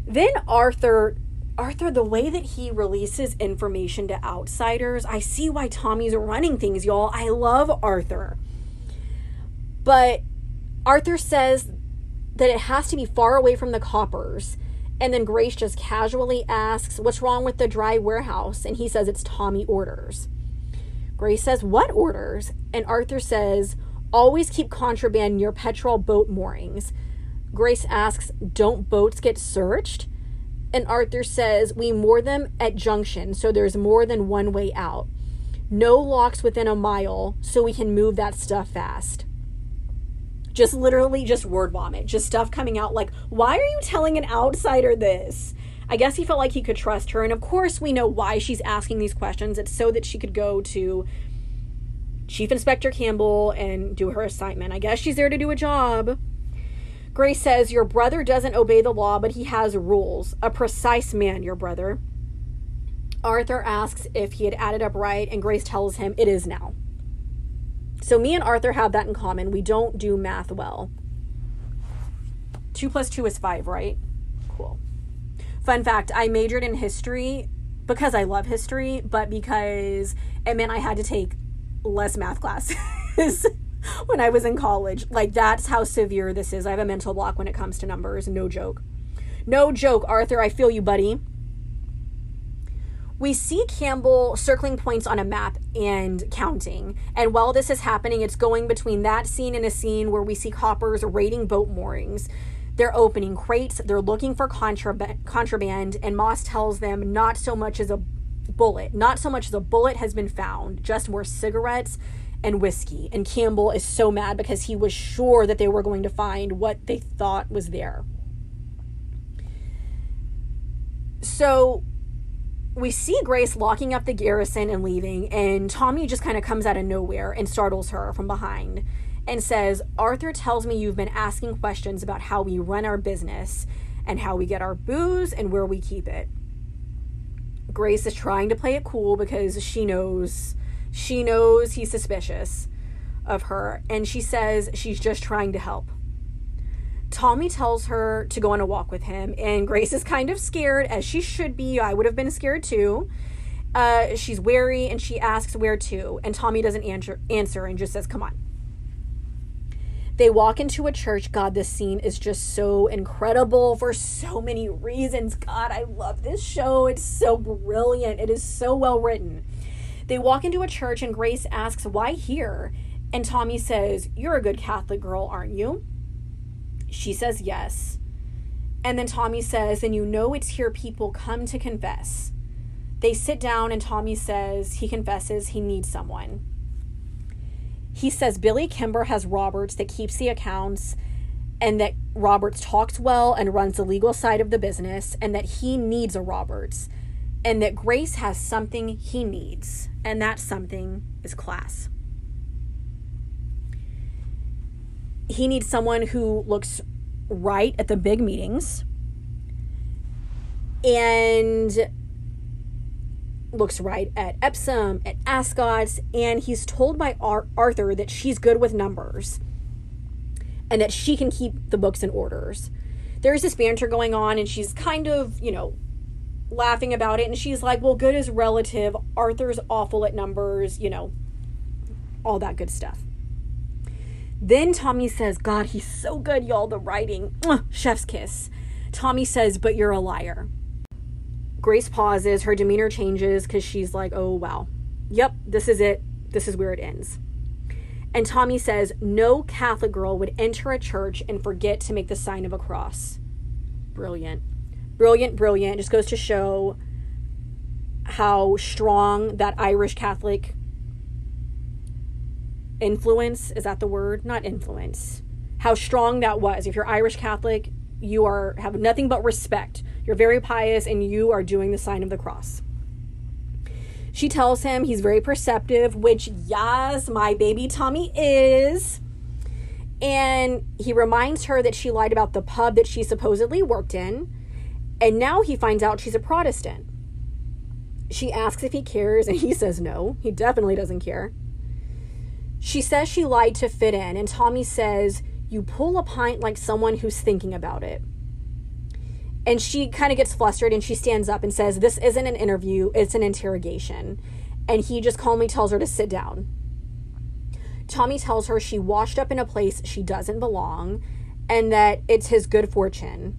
Then Arthur Arthur, the way that he releases information to outsiders, I see why Tommy's running things, y'all. I love Arthur. But Arthur says that it has to be far away from the coppers. And then Grace just casually asks, What's wrong with the dry warehouse? And he says it's Tommy orders. Grace says, What orders? And Arthur says, Always keep contraband near petrol boat moorings. Grace asks, Don't boats get searched? And Arthur says, We moor them at junction, so there's more than one way out. No locks within a mile, so we can move that stuff fast. Just literally just word vomit, just stuff coming out like, Why are you telling an outsider this? I guess he felt like he could trust her. And of course, we know why she's asking these questions. It's so that she could go to Chief Inspector Campbell and do her assignment. I guess she's there to do a job. Grace says, Your brother doesn't obey the law, but he has rules. A precise man, your brother. Arthur asks if he had added up right, and Grace tells him it is now. So me and Arthur have that in common. We don't do math well. Two plus two is five, right? Cool. Fun fact I majored in history because I love history, but because it meant I had to take less math classes when I was in college. Like, that's how severe this is. I have a mental block when it comes to numbers. No joke. No joke, Arthur. I feel you, buddy. We see Campbell circling points on a map and counting. And while this is happening, it's going between that scene and a scene where we see coppers raiding boat moorings. They're opening crates, they're looking for contraband, and Moss tells them not so much as a bullet, not so much as a bullet has been found, just more cigarettes and whiskey. And Campbell is so mad because he was sure that they were going to find what they thought was there. So we see Grace locking up the garrison and leaving, and Tommy just kind of comes out of nowhere and startles her from behind and says, Arthur tells me you've been asking questions about how we run our business and how we get our booze and where we keep it. Grace is trying to play it cool because she knows she knows he's suspicious of her and she says she's just trying to help. Tommy tells her to go on a walk with him, and Grace is kind of scared, as she should be. I would have been scared too. Uh, she's wary and she asks where to, and Tommy doesn't answer, answer and just says, Come on. They walk into a church. God, this scene is just so incredible for so many reasons. God, I love this show. It's so brilliant. It is so well written. They walk into a church, and Grace asks, Why here? And Tommy says, You're a good Catholic girl, aren't you? She says yes. And then Tommy says, and you know it's here people come to confess. They sit down, and Tommy says he confesses he needs someone. He says Billy Kimber has Roberts that keeps the accounts, and that Roberts talks well and runs the legal side of the business, and that he needs a Roberts, and that Grace has something he needs, and that something is class. he needs someone who looks right at the big meetings and looks right at Epsom, at Ascot's, and he's told by Ar- Arthur that she's good with numbers and that she can keep the books in orders. There's this banter going on, and she's kind of, you know, laughing about it, and she's like, Well, good is relative. Arthur's awful at numbers, you know, all that good stuff. Then Tommy says, God, he's so good, y'all. The writing, chef's kiss. Tommy says, But you're a liar. Grace pauses. Her demeanor changes because she's like, Oh, wow. Yep, this is it. This is where it ends. And Tommy says, No Catholic girl would enter a church and forget to make the sign of a cross. Brilliant. Brilliant, brilliant. Just goes to show how strong that Irish Catholic influence is that the word not influence how strong that was if you're irish catholic you are have nothing but respect you're very pious and you are doing the sign of the cross. She tells him he's very perceptive which yes my baby tommy is. And he reminds her that she lied about the pub that she supposedly worked in. And now he finds out she's a protestant. She asks if he cares and he says no. He definitely doesn't care. She says she lied to fit in, and Tommy says, You pull a pint like someone who's thinking about it. And she kind of gets flustered and she stands up and says, This isn't an interview, it's an interrogation. And he just calmly tells her to sit down. Tommy tells her she washed up in a place she doesn't belong and that it's his good fortune.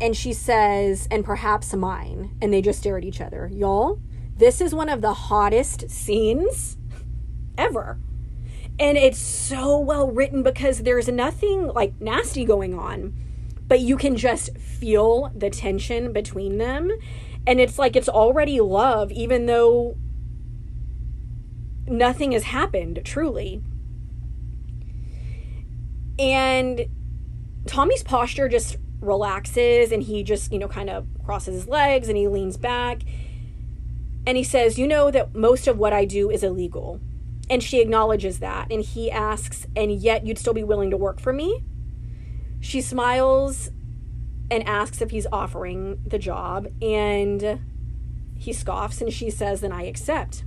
And she says, and perhaps mine. And they just stare at each other. Y'all, this is one of the hottest scenes ever. And it's so well written because there's nothing like nasty going on, but you can just feel the tension between them. And it's like it's already love, even though nothing has happened truly. And Tommy's posture just relaxes and he just, you know, kind of crosses his legs and he leans back and he says, You know that most of what I do is illegal. And she acknowledges that. And he asks, And yet you'd still be willing to work for me? She smiles and asks if he's offering the job. And he scoffs and she says, Then I accept.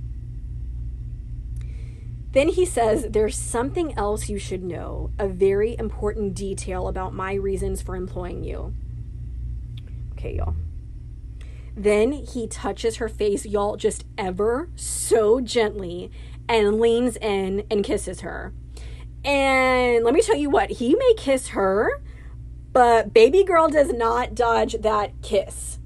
Then he says, There's something else you should know, a very important detail about my reasons for employing you. Okay, y'all. Then he touches her face, y'all, just ever so gently and leans in and kisses her. And let me tell you what, he may kiss her, but baby girl does not dodge that kiss.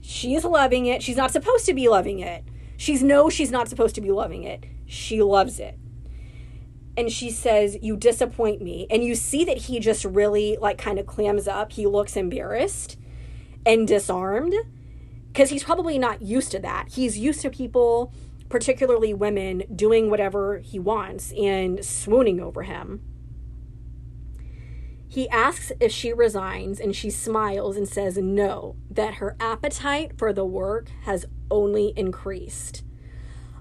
She's loving it. She's not supposed to be loving it. She's no, she's not supposed to be loving it. She loves it. And she says, You disappoint me. And you see that he just really, like, kind of clams up. He looks embarrassed and disarmed because he's probably not used to that. He's used to people, particularly women, doing whatever he wants and swooning over him. He asks if she resigns, and she smiles and says no, that her appetite for the work has only increased.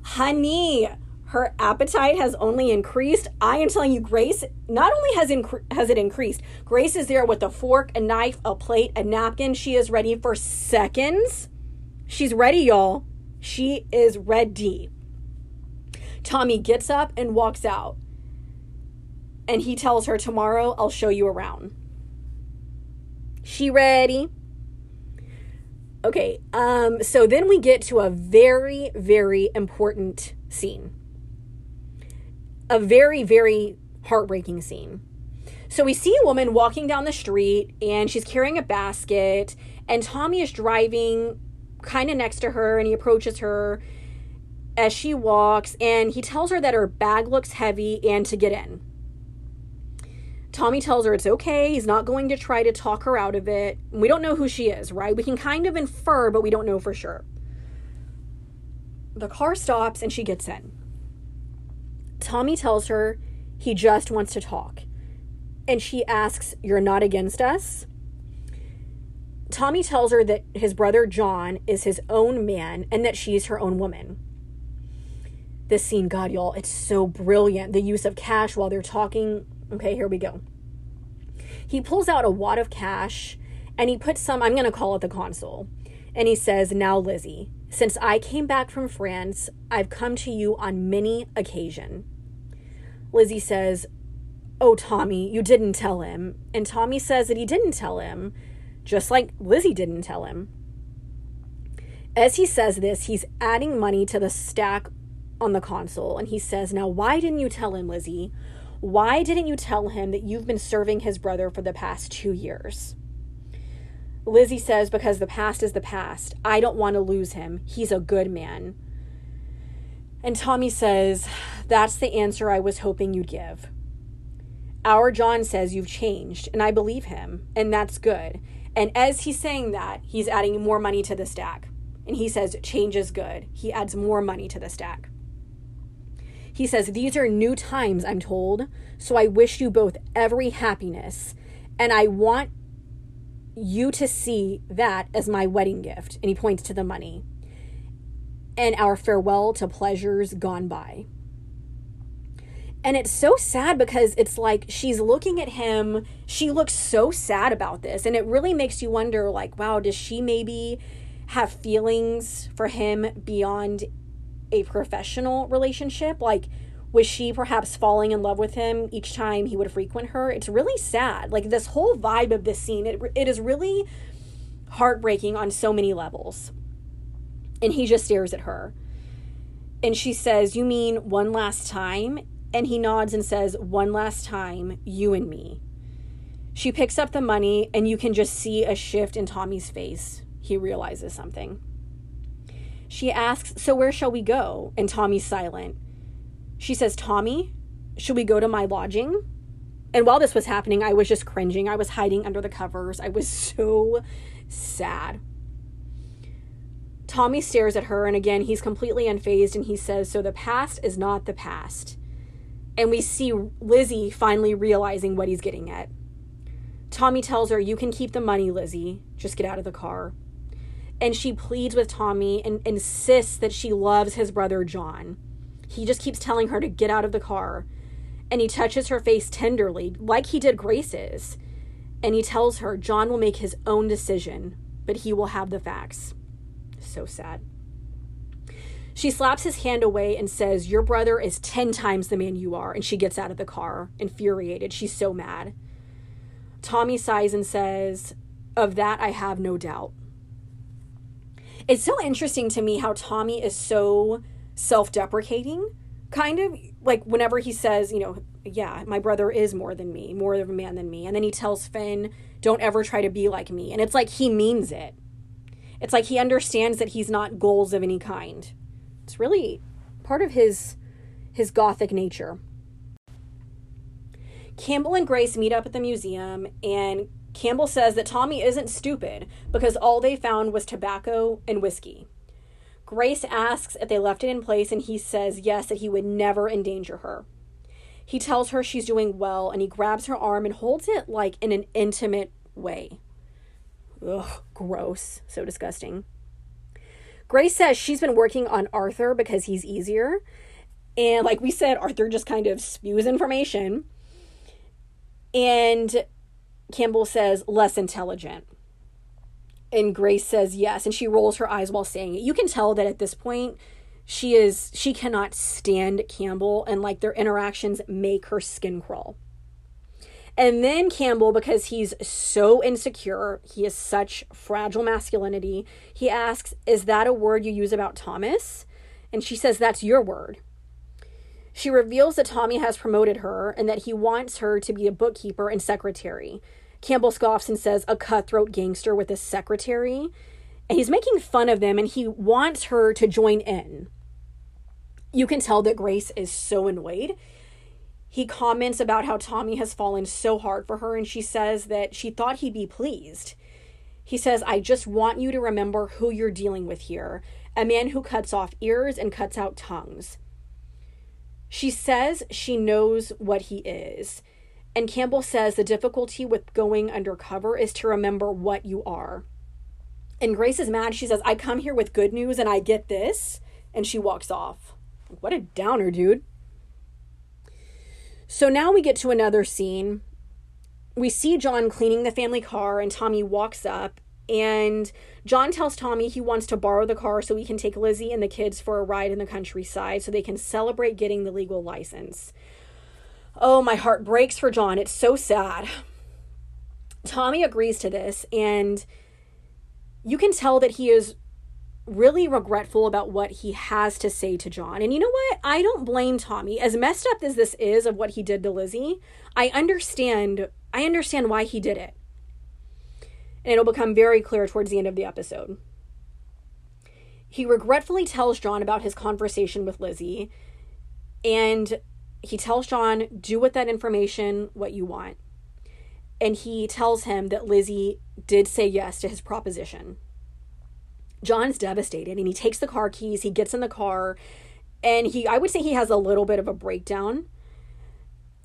Honey, her appetite has only increased. I am telling you, Grace not only has inc- has it increased. Grace is there with a fork, a knife, a plate, a napkin. She is ready for seconds. She's ready, y'all. She is ready. Tommy gets up and walks out. And he tells her, Tomorrow I'll show you around. She ready? Okay, um, so then we get to a very, very important scene. A very, very heartbreaking scene. So we see a woman walking down the street and she's carrying a basket, and Tommy is driving kind of next to her and he approaches her as she walks and he tells her that her bag looks heavy and to get in. Tommy tells her it's okay. He's not going to try to talk her out of it. We don't know who she is, right? We can kind of infer, but we don't know for sure. The car stops and she gets in. Tommy tells her he just wants to talk. And she asks, You're not against us? Tommy tells her that his brother John is his own man and that she's her own woman. This scene, God, y'all, it's so brilliant. The use of cash while they're talking. Okay, here we go. He pulls out a wad of cash and he puts some, I'm going to call it the console. And he says, Now, Lizzie, since I came back from France, I've come to you on many occasion. Lizzie says, Oh, Tommy, you didn't tell him. And Tommy says that he didn't tell him just like Lizzie didn't tell him. As he says this, he's adding money to the stack on the console, and he says, Now, why didn't you tell him, Lizzie? Why didn't you tell him that you've been serving his brother for the past two years? Lizzie says, Because the past is the past. I don't want to lose him. He's a good man. And Tommy says, That's the answer I was hoping you'd give. Our John says you've changed, and I believe him, and that's good. And as he's saying that, he's adding more money to the stack. And he says, change is good. He adds more money to the stack. He says, These are new times, I'm told. So I wish you both every happiness. And I want you to see that as my wedding gift. And he points to the money. And our farewell to pleasures gone by. And it's so sad because it's like she's looking at him. She looks so sad about this. And it really makes you wonder like, wow, does she maybe have feelings for him beyond a professional relationship? Like, was she perhaps falling in love with him each time he would frequent her? It's really sad. Like, this whole vibe of this scene, it, it is really heartbreaking on so many levels. And he just stares at her. And she says, You mean one last time? And he nods and says, One last time, you and me. She picks up the money, and you can just see a shift in Tommy's face. He realizes something. She asks, So where shall we go? And Tommy's silent. She says, Tommy, should we go to my lodging? And while this was happening, I was just cringing. I was hiding under the covers. I was so sad. Tommy stares at her, and again, he's completely unfazed, and he says, So the past is not the past and we see Lizzie finally realizing what he's getting at. Tommy tells her, You can keep the money, Lizzie. Just get out of the car. And she pleads with Tommy and insists that she loves his brother John. He just keeps telling her to get out of the car. And he touches her face tenderly, like he did Grace's. And he tells her John will make his own decision, but he will have the facts. So sad. She slaps his hand away and says, Your brother is 10 times the man you are. And she gets out of the car, infuriated. She's so mad. Tommy sighs and says, Of that I have no doubt. It's so interesting to me how Tommy is so self deprecating, kind of like whenever he says, you know, yeah, my brother is more than me, more of a man than me. And then he tells Finn, don't ever try to be like me. And it's like he means it. It's like he understands that he's not goals of any kind. It's really part of his his gothic nature. Campbell and Grace meet up at the museum and Campbell says that Tommy isn't stupid because all they found was tobacco and whiskey. Grace asks if they left it in place, and he says yes, that he would never endanger her. He tells her she's doing well, and he grabs her arm and holds it like in an intimate way. Ugh, gross. So disgusting. Grace says she's been working on Arthur because he's easier. And like we said, Arthur just kind of spews information. And Campbell says, less intelligent. And Grace says yes. And she rolls her eyes while saying it. You can tell that at this point, she is she cannot stand Campbell and like their interactions make her skin crawl. And then Campbell, because he's so insecure, he has such fragile masculinity, he asks, Is that a word you use about Thomas? And she says, That's your word. She reveals that Tommy has promoted her and that he wants her to be a bookkeeper and secretary. Campbell scoffs and says, a cutthroat gangster with a secretary. And he's making fun of them and he wants her to join in. You can tell that Grace is so annoyed. He comments about how Tommy has fallen so hard for her, and she says that she thought he'd be pleased. He says, I just want you to remember who you're dealing with here a man who cuts off ears and cuts out tongues. She says she knows what he is. And Campbell says the difficulty with going undercover is to remember what you are. And Grace is mad. She says, I come here with good news and I get this. And she walks off. What a downer, dude. So now we get to another scene. We see John cleaning the family car, and Tommy walks up. And John tells Tommy he wants to borrow the car so he can take Lizzie and the kids for a ride in the countryside so they can celebrate getting the legal license. Oh, my heart breaks for John. It's so sad. Tommy agrees to this, and you can tell that he is really regretful about what he has to say to John. And you know what? I don't blame Tommy. As messed up as this is of what he did to Lizzie, I understand I understand why he did it. And it'll become very clear towards the end of the episode. He regretfully tells John about his conversation with Lizzie and he tells John, do with that information what you want. And he tells him that Lizzie did say yes to his proposition. John's devastated and he takes the car keys, he gets in the car, and he I would say he has a little bit of a breakdown.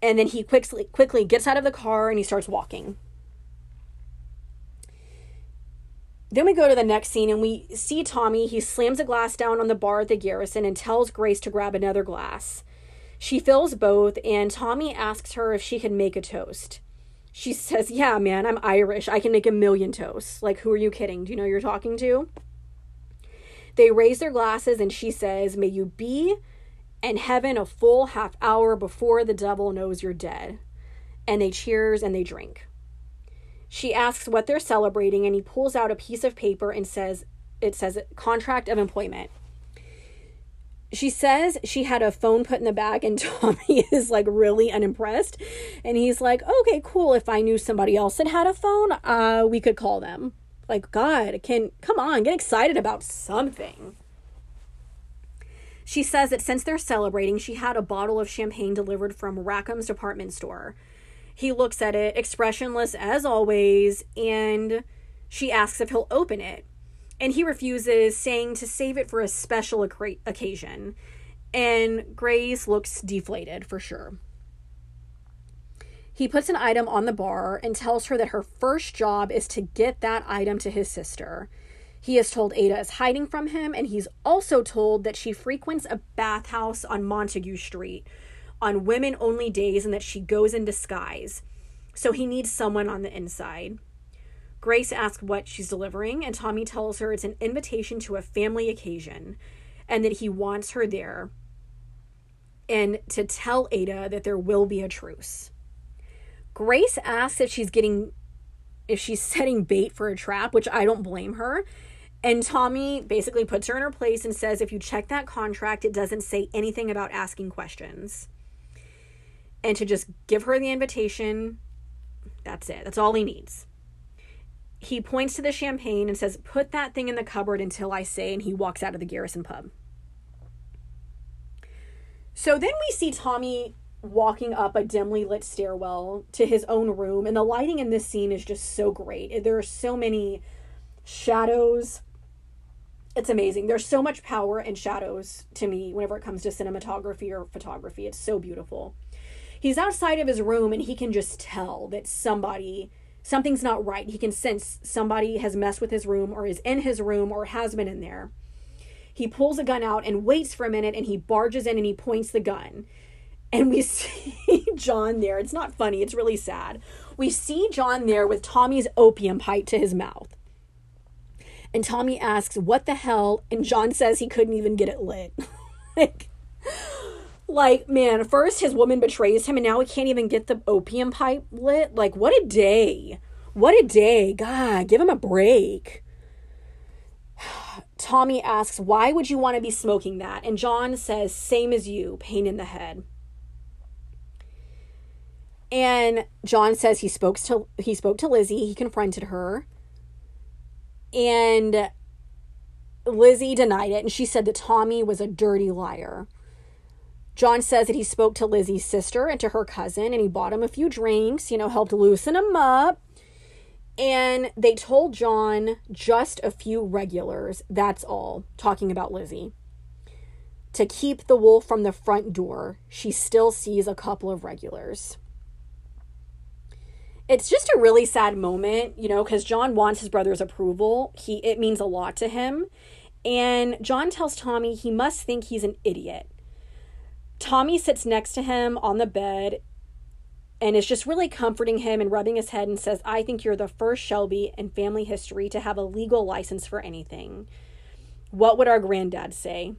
And then he quickly quickly gets out of the car and he starts walking. Then we go to the next scene and we see Tommy. He slams a glass down on the bar at the garrison and tells Grace to grab another glass. She fills both, and Tommy asks her if she can make a toast. She says, Yeah, man, I'm Irish. I can make a million toasts. Like, who are you kidding? Do you know you're talking to? They raise their glasses and she says, May you be in heaven a full half hour before the devil knows you're dead. And they cheers and they drink. She asks what they're celebrating and he pulls out a piece of paper and says, It says contract of employment. She says she had a phone put in the bag, and Tommy is like really unimpressed. And he's like, okay, cool. If I knew somebody else that had a phone, uh, we could call them. Like, God, can come on, get excited about something. She says that since they're celebrating, she had a bottle of champagne delivered from Rackham's department store. He looks at it, expressionless as always, and she asks if he'll open it. And he refuses, saying to save it for a special occasion. And Grace looks deflated for sure. He puts an item on the bar and tells her that her first job is to get that item to his sister. He is told Ada is hiding from him, and he's also told that she frequents a bathhouse on Montague Street on women only days and that she goes in disguise. So he needs someone on the inside. Grace asks what she's delivering, and Tommy tells her it's an invitation to a family occasion. and that he wants her there and to tell Ada that there will be a truce. Grace asks if she's getting if she's setting bait for a trap, which I don't blame her. And Tommy basically puts her in her place and says if you check that contract, it doesn't say anything about asking questions. And to just give her the invitation, that's it. That's all he needs. He points to the champagne and says, Put that thing in the cupboard until I say, and he walks out of the garrison pub. So then we see Tommy walking up a dimly lit stairwell to his own room, and the lighting in this scene is just so great. There are so many shadows. It's amazing. There's so much power in shadows to me whenever it comes to cinematography or photography. It's so beautiful. He's outside of his room and he can just tell that somebody, something's not right. He can sense somebody has messed with his room or is in his room or has been in there. He pulls a gun out and waits for a minute and he barges in and he points the gun. And we see John there. It's not funny, it's really sad. We see John there with Tommy's opium pipe to his mouth. And Tommy asks, What the hell? And John says he couldn't even get it lit. like, like, man, first his woman betrays him and now he can't even get the opium pipe lit. Like, what a day. What a day. God, give him a break. Tommy asks, Why would you want to be smoking that? And John says, Same as you, pain in the head. And John says he spoke to he spoke to Lizzie, he confronted her. And Lizzie denied it and she said that Tommy was a dirty liar. John says that he spoke to Lizzie's sister and to her cousin and he bought him a few drinks, you know, helped loosen him up. And they told John just a few regulars, that's all, talking about Lizzie. To keep the wolf from the front door, she still sees a couple of regulars. It's just a really sad moment, you know, because John wants his brother's approval. He it means a lot to him. And John tells Tommy he must think he's an idiot. Tommy sits next to him on the bed and is just really comforting him and rubbing his head and says, I think you're the first Shelby in family history to have a legal license for anything. What would our granddad say?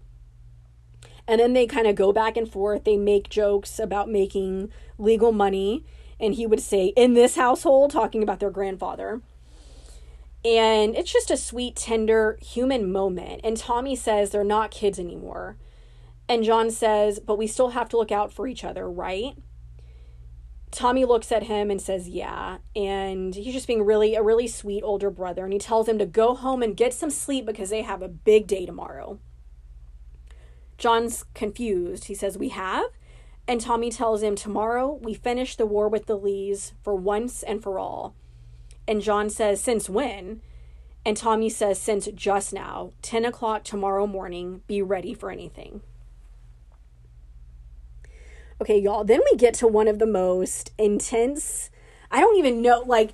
And then they kind of go back and forth. They make jokes about making legal money. And he would say, in this household, talking about their grandfather. And it's just a sweet, tender, human moment. And Tommy says they're not kids anymore. And John says, but we still have to look out for each other, right? Tommy looks at him and says, Yeah. And he's just being really a really sweet older brother. And he tells him to go home and get some sleep because they have a big day tomorrow. John's confused. He says, We have? And Tommy tells him, Tomorrow we finish the war with the Lees for once and for all. And John says, Since when? And Tommy says, Since just now, 10 o'clock tomorrow morning, be ready for anything. Okay, y'all, then we get to one of the most intense, I don't even know, like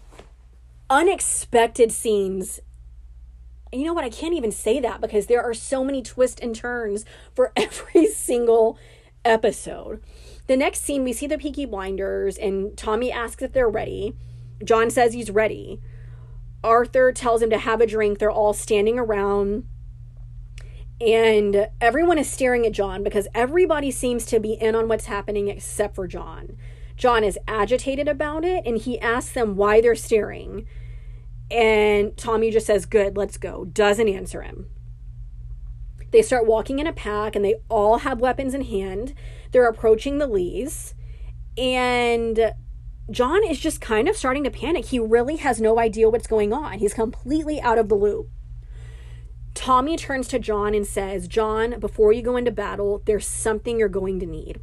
unexpected scenes. You know what? I can't even say that because there are so many twists and turns for every single episode. The next scene, we see the Peaky Blinders, and Tommy asks if they're ready. John says he's ready. Arthur tells him to have a drink. They're all standing around and everyone is staring at John because everybody seems to be in on what's happening except for John. John is agitated about it and he asks them why they're staring. And Tommy just says, Good, let's go. Doesn't answer him. They start walking in a pack and they all have weapons in hand. They're approaching the Lees. And John is just kind of starting to panic. He really has no idea what's going on. He's completely out of the loop. Tommy turns to John and says, John, before you go into battle, there's something you're going to need.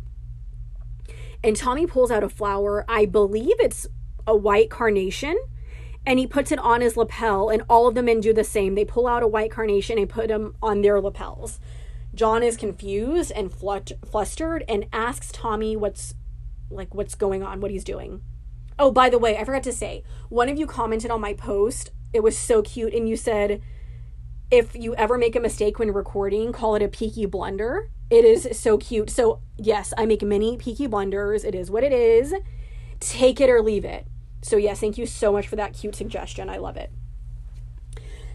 And Tommy pulls out a flower. I believe it's a white carnation. And he puts it on his lapel, and all of the men do the same. They pull out a white carnation and put them on their lapels. John is confused and flustered and asks Tommy what's like what's going on, what he's doing. Oh, by the way, I forgot to say, one of you commented on my post. It was so cute, and you said, if you ever make a mistake when recording, call it a peaky blunder. It is so cute. So, yes, I make many peaky blunders. It is what it is. Take it or leave it. So, yes, thank you so much for that cute suggestion. I love it.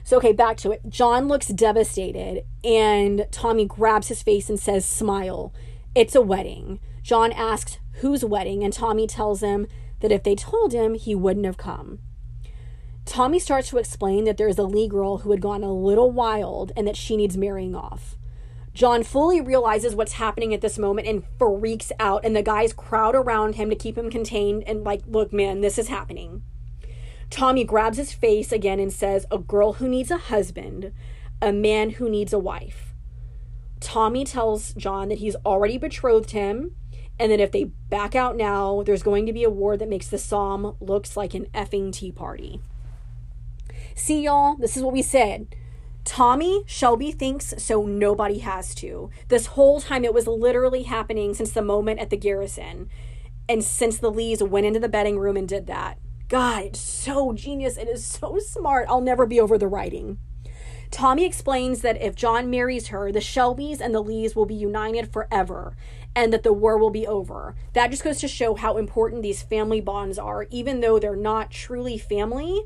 So, okay, back to it. John looks devastated, and Tommy grabs his face and says, Smile. It's a wedding. John asks, Whose wedding? And Tommy tells him that if they told him, he wouldn't have come. Tommy starts to explain that there's a Lee girl who had gone a little wild and that she needs marrying off. John fully realizes what's happening at this moment and freaks out, and the guys crowd around him to keep him contained and, like, look, man, this is happening. Tommy grabs his face again and says, A girl who needs a husband, a man who needs a wife. Tommy tells John that he's already betrothed him and that if they back out now, there's going to be a war that makes the Somme looks like an effing tea party. See, y'all, this is what we said. Tommy Shelby thinks so nobody has to. This whole time it was literally happening since the moment at the garrison and since the Lees went into the betting room and did that. God, it's so genius. It is so smart. I'll never be over the writing. Tommy explains that if John marries her, the Shelbys and the Lees will be united forever and that the war will be over. That just goes to show how important these family bonds are, even though they're not truly family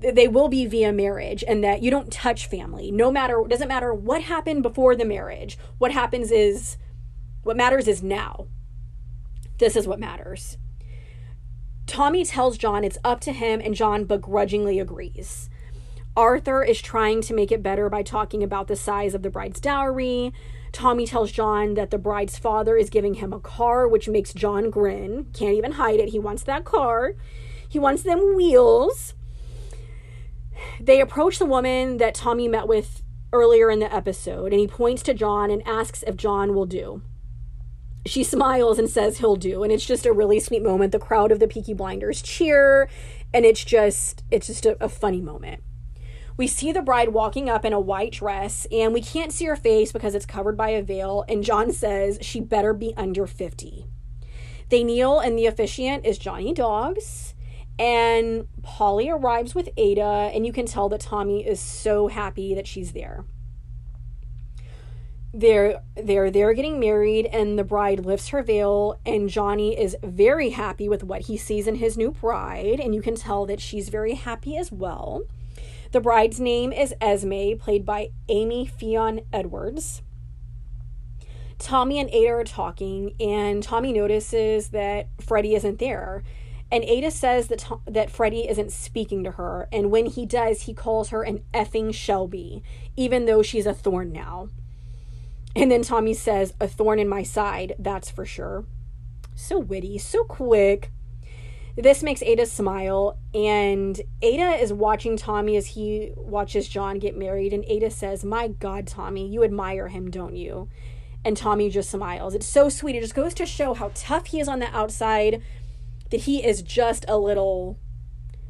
they will be via marriage and that you don't touch family. No matter doesn't matter what happened before the marriage. What happens is what matters is now. This is what matters. Tommy tells john it's up to him and john begrudgingly agrees. Arthur is trying to make it better by talking about the size of the bride's dowry. Tommy tells john that the bride's father is giving him a car which makes john grin. Can't even hide it. He wants that car. He wants them wheels they approach the woman that Tommy met with earlier in the episode, and he points to John and asks if John will do. She smiles and says he'll do, and it's just a really sweet moment. The crowd of the Peaky Blinders cheer, and it's just it's just a, a funny moment. We see the bride walking up in a white dress, and we can't see her face because it's covered by a veil. And John says she better be under 50. They kneel, and the officiant is Johnny Dogs. And Polly arrives with Ada, and you can tell that Tommy is so happy that she's there. They're they're they're getting married, and the bride lifts her veil, and Johnny is very happy with what he sees in his new bride, and you can tell that she's very happy as well. The bride's name is Esme, played by Aimee-Ffion Edwards. Tommy and Ada are talking, and Tommy notices that Freddie isn't there. And Ada says that that Freddie isn't speaking to her, and when he does, he calls her an effing Shelby, even though she's a Thorne now. And then Tommy says, "A thorn in my side, that's for sure." So witty, so quick. This makes Ada smile, and Ada is watching Tommy as he watches John get married, and Ada says, "My God, Tommy, you admire him, don't you?" And Tommy just smiles. It's so sweet. It just goes to show how tough he is on the outside that he is just a little,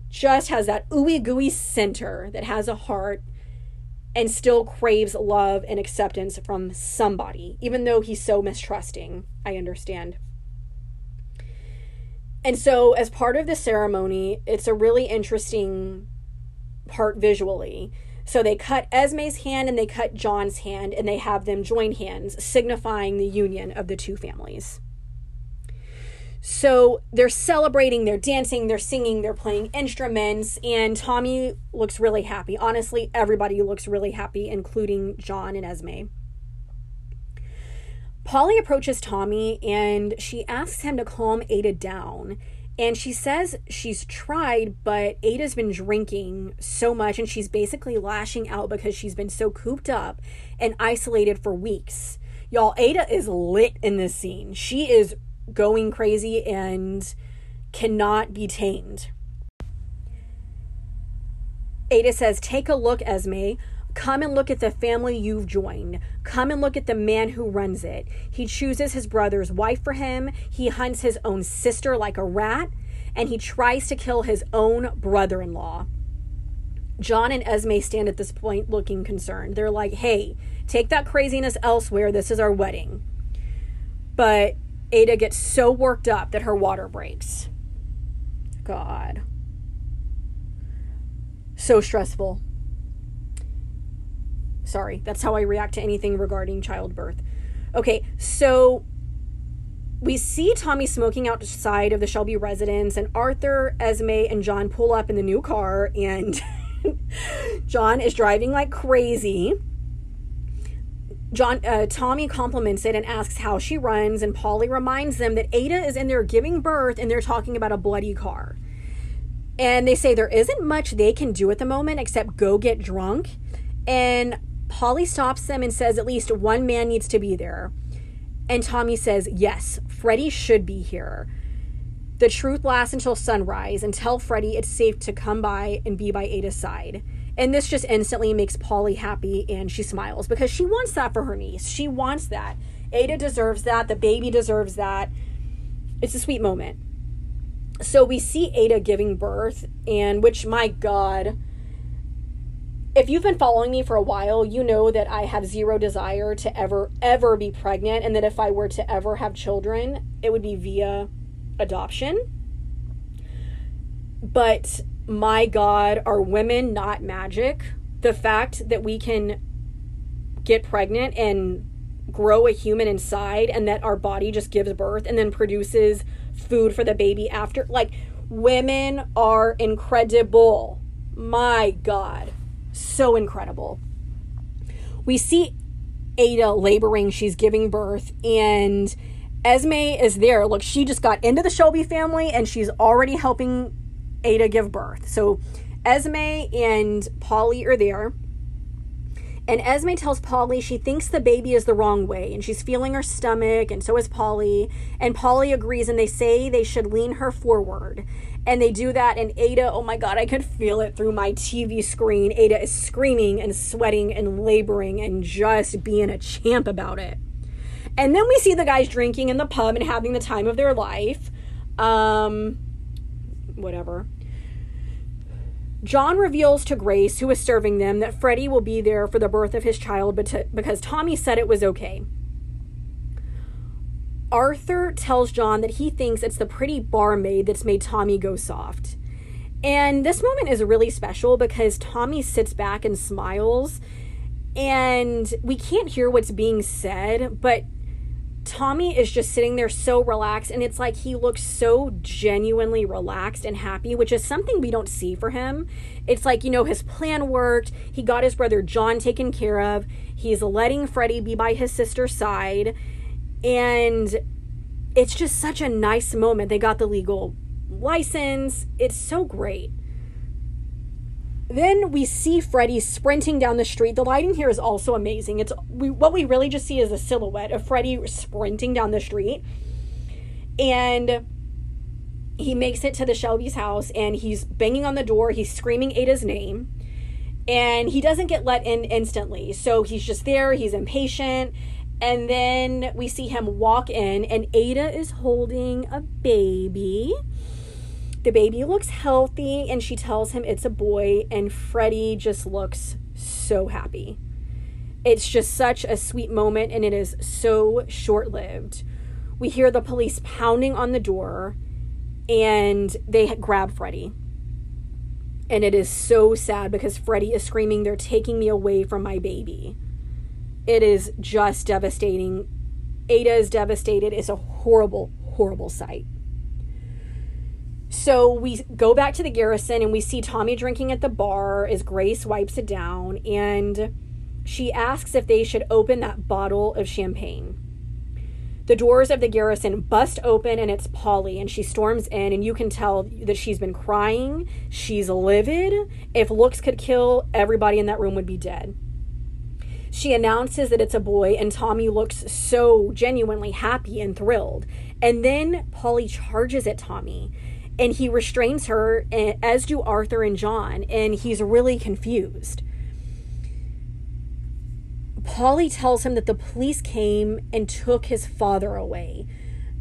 just has that ooey gooey center that has a heart and still craves love and acceptance from somebody, even though he's so mistrusting. I understand. And so, as part of the ceremony, it's a really interesting part visually. So, they cut Esme's hand and they cut John's hand, and they have them join hands, signifying the union of the two families. So they're celebrating, they're dancing, they're singing, they're playing instruments, and Tommy looks really happy. Honestly, everybody looks really happy, including John and Esme. Polly approaches Tommy and she asks him to calm Ada down. And she says she's tried, but Ada's been drinking so much and she's basically lashing out because she's been so cooped up and isolated for weeks. Y'all, Ada is lit in this scene. She is going crazy and cannot be tamed. Ada says, Take a look, Esme. Come and look at the family you've joined. Come and look at the man who runs it. He chooses his brother's wife for him. He hunts his own sister like a rat. And he tries to kill his own brother in law. John and Esme stand at this point looking concerned. They're like, hey, take that craziness elsewhere. This is our wedding. But Ada gets so worked up that her water breaks. God. So stressful. Sorry, that's how I react to anything regarding childbirth. Okay, so we see Tommy smoking outside of the Shelby residence, and Arthur, Esme, and John pull up in the new car, and John is driving like crazy. John uh, Tommy compliments it and asks how she runs, and Polly reminds them that Ada is in there giving birth, and they're talking about a bloody car. And they say there isn't much they can do at the moment except go get drunk. And Polly stops them and says at least one man needs to be there. And Tommy says, Yes, Freddie should be here. The truth lasts until sunrise and tell Freddie it's safe to come by and be by Ada's side. And this just instantly makes Polly happy and she smiles because she wants that for her niece. She wants that. Ada deserves that. The baby deserves that. It's a sweet moment. So we see Ada giving birth, and which, my God, if you've been following me for a while, you know that I have zero desire to ever, ever be pregnant, and that if I were to ever have children, it would be via adoption. But my God, are women not magic? The fact that we can get pregnant and grow a human inside and that our body just gives birth and then produces food for the baby after. Like, women are incredible. My God, so incredible. We see Ada laboring, she's giving birth, and Esme is there. Look, she just got into the Shelby family and she's already helping Ada give birth. So Esme and Polly are there. And Esme tells Polly she thinks the baby is the wrong way and she's feeling her stomach, and so is Polly. And Polly agrees, and they say they should lean her forward. And they do that, and Ada, oh my God, I could feel it through my TV screen. Ada is screaming and sweating and laboring and just being a champ about it. And then we see the guys drinking in the pub and having the time of their life. Um, whatever. John reveals to Grace, who is serving them, that Freddie will be there for the birth of his child because Tommy said it was okay. Arthur tells John that he thinks it's the pretty barmaid that's made Tommy go soft. And this moment is really special because Tommy sits back and smiles, and we can't hear what's being said, but Tommy is just sitting there so relaxed, and it's like he looks so genuinely relaxed and happy, which is something we don't see for him. It's like, you know, his plan worked. He got his brother John taken care of. He's letting Freddie be by his sister's side. And it's just such a nice moment. They got the legal license. It's so great. Then we see Freddie sprinting down the street. The lighting here is also amazing. It's we, what we really just see is a silhouette of Freddie sprinting down the street. And he makes it to the Shelby's house and he's banging on the door. He's screaming Ada's name. And he doesn't get let in instantly. So he's just there. He's impatient. And then we see him walk in, and Ada is holding a baby. The baby looks healthy, and she tells him it's a boy, and Freddie just looks so happy. It's just such a sweet moment, and it is so short lived. We hear the police pounding on the door, and they grab Freddie. And it is so sad because Freddie is screaming, They're taking me away from my baby. It is just devastating. Ada is devastated. It's a horrible, horrible sight. So we go back to the garrison and we see Tommy drinking at the bar as Grace wipes it down and she asks if they should open that bottle of champagne. The doors of the garrison bust open and it's Polly and she storms in and you can tell that she's been crying, she's livid. If looks could kill, everybody in that room would be dead. She announces that it's a boy and Tommy looks so genuinely happy and thrilled. And then Polly charges at Tommy and he restrains her, eh, as do Arthur and John, and he's really confused. Polly tells him that the police came and took his father away.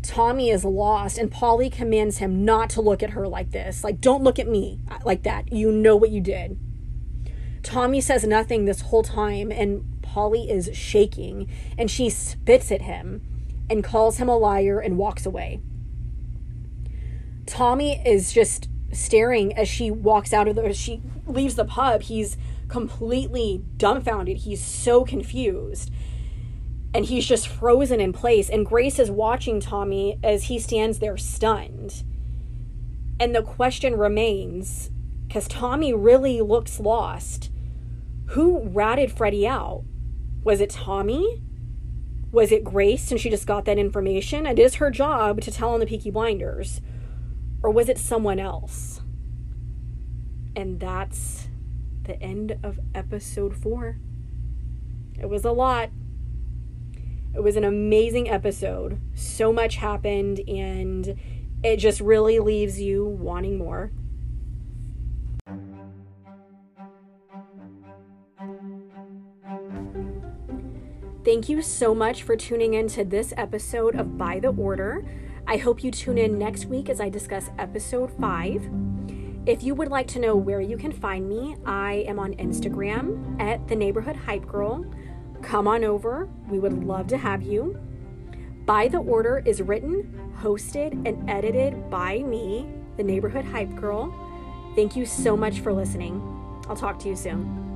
Tommy is lost, and Polly commands him not to look at her like this. Like, don't look at me like that. You know what you did. Tommy says nothing this whole time, and Polly is shaking, and she spits at him and calls him a liar and walks away. Tommy is just staring as she walks out of the she leaves the pub. He's completely dumbfounded. He's so confused. And he's just frozen in place. And Grace is watching Tommy as he stands there stunned. And the question remains because Tommy really looks lost Who ratted Freddie out? Was it Tommy? Was it Grace and she just got that information? It is her job to tell on the Peaky Blinders. Or was it someone else? And that's the end of episode four. It was a lot. It was an amazing episode. So much happened, and it just really leaves you wanting more. Thank you so much for tuning in to this episode of By the Order. I hope you tune in next week as I discuss episode 5. If you would like to know where you can find me, I am on Instagram at the neighborhood hype girl come on over. We would love to have you. By the Order is written, hosted, and edited by me, the neighborhood hype girl. Thank you so much for listening. I'll talk to you soon.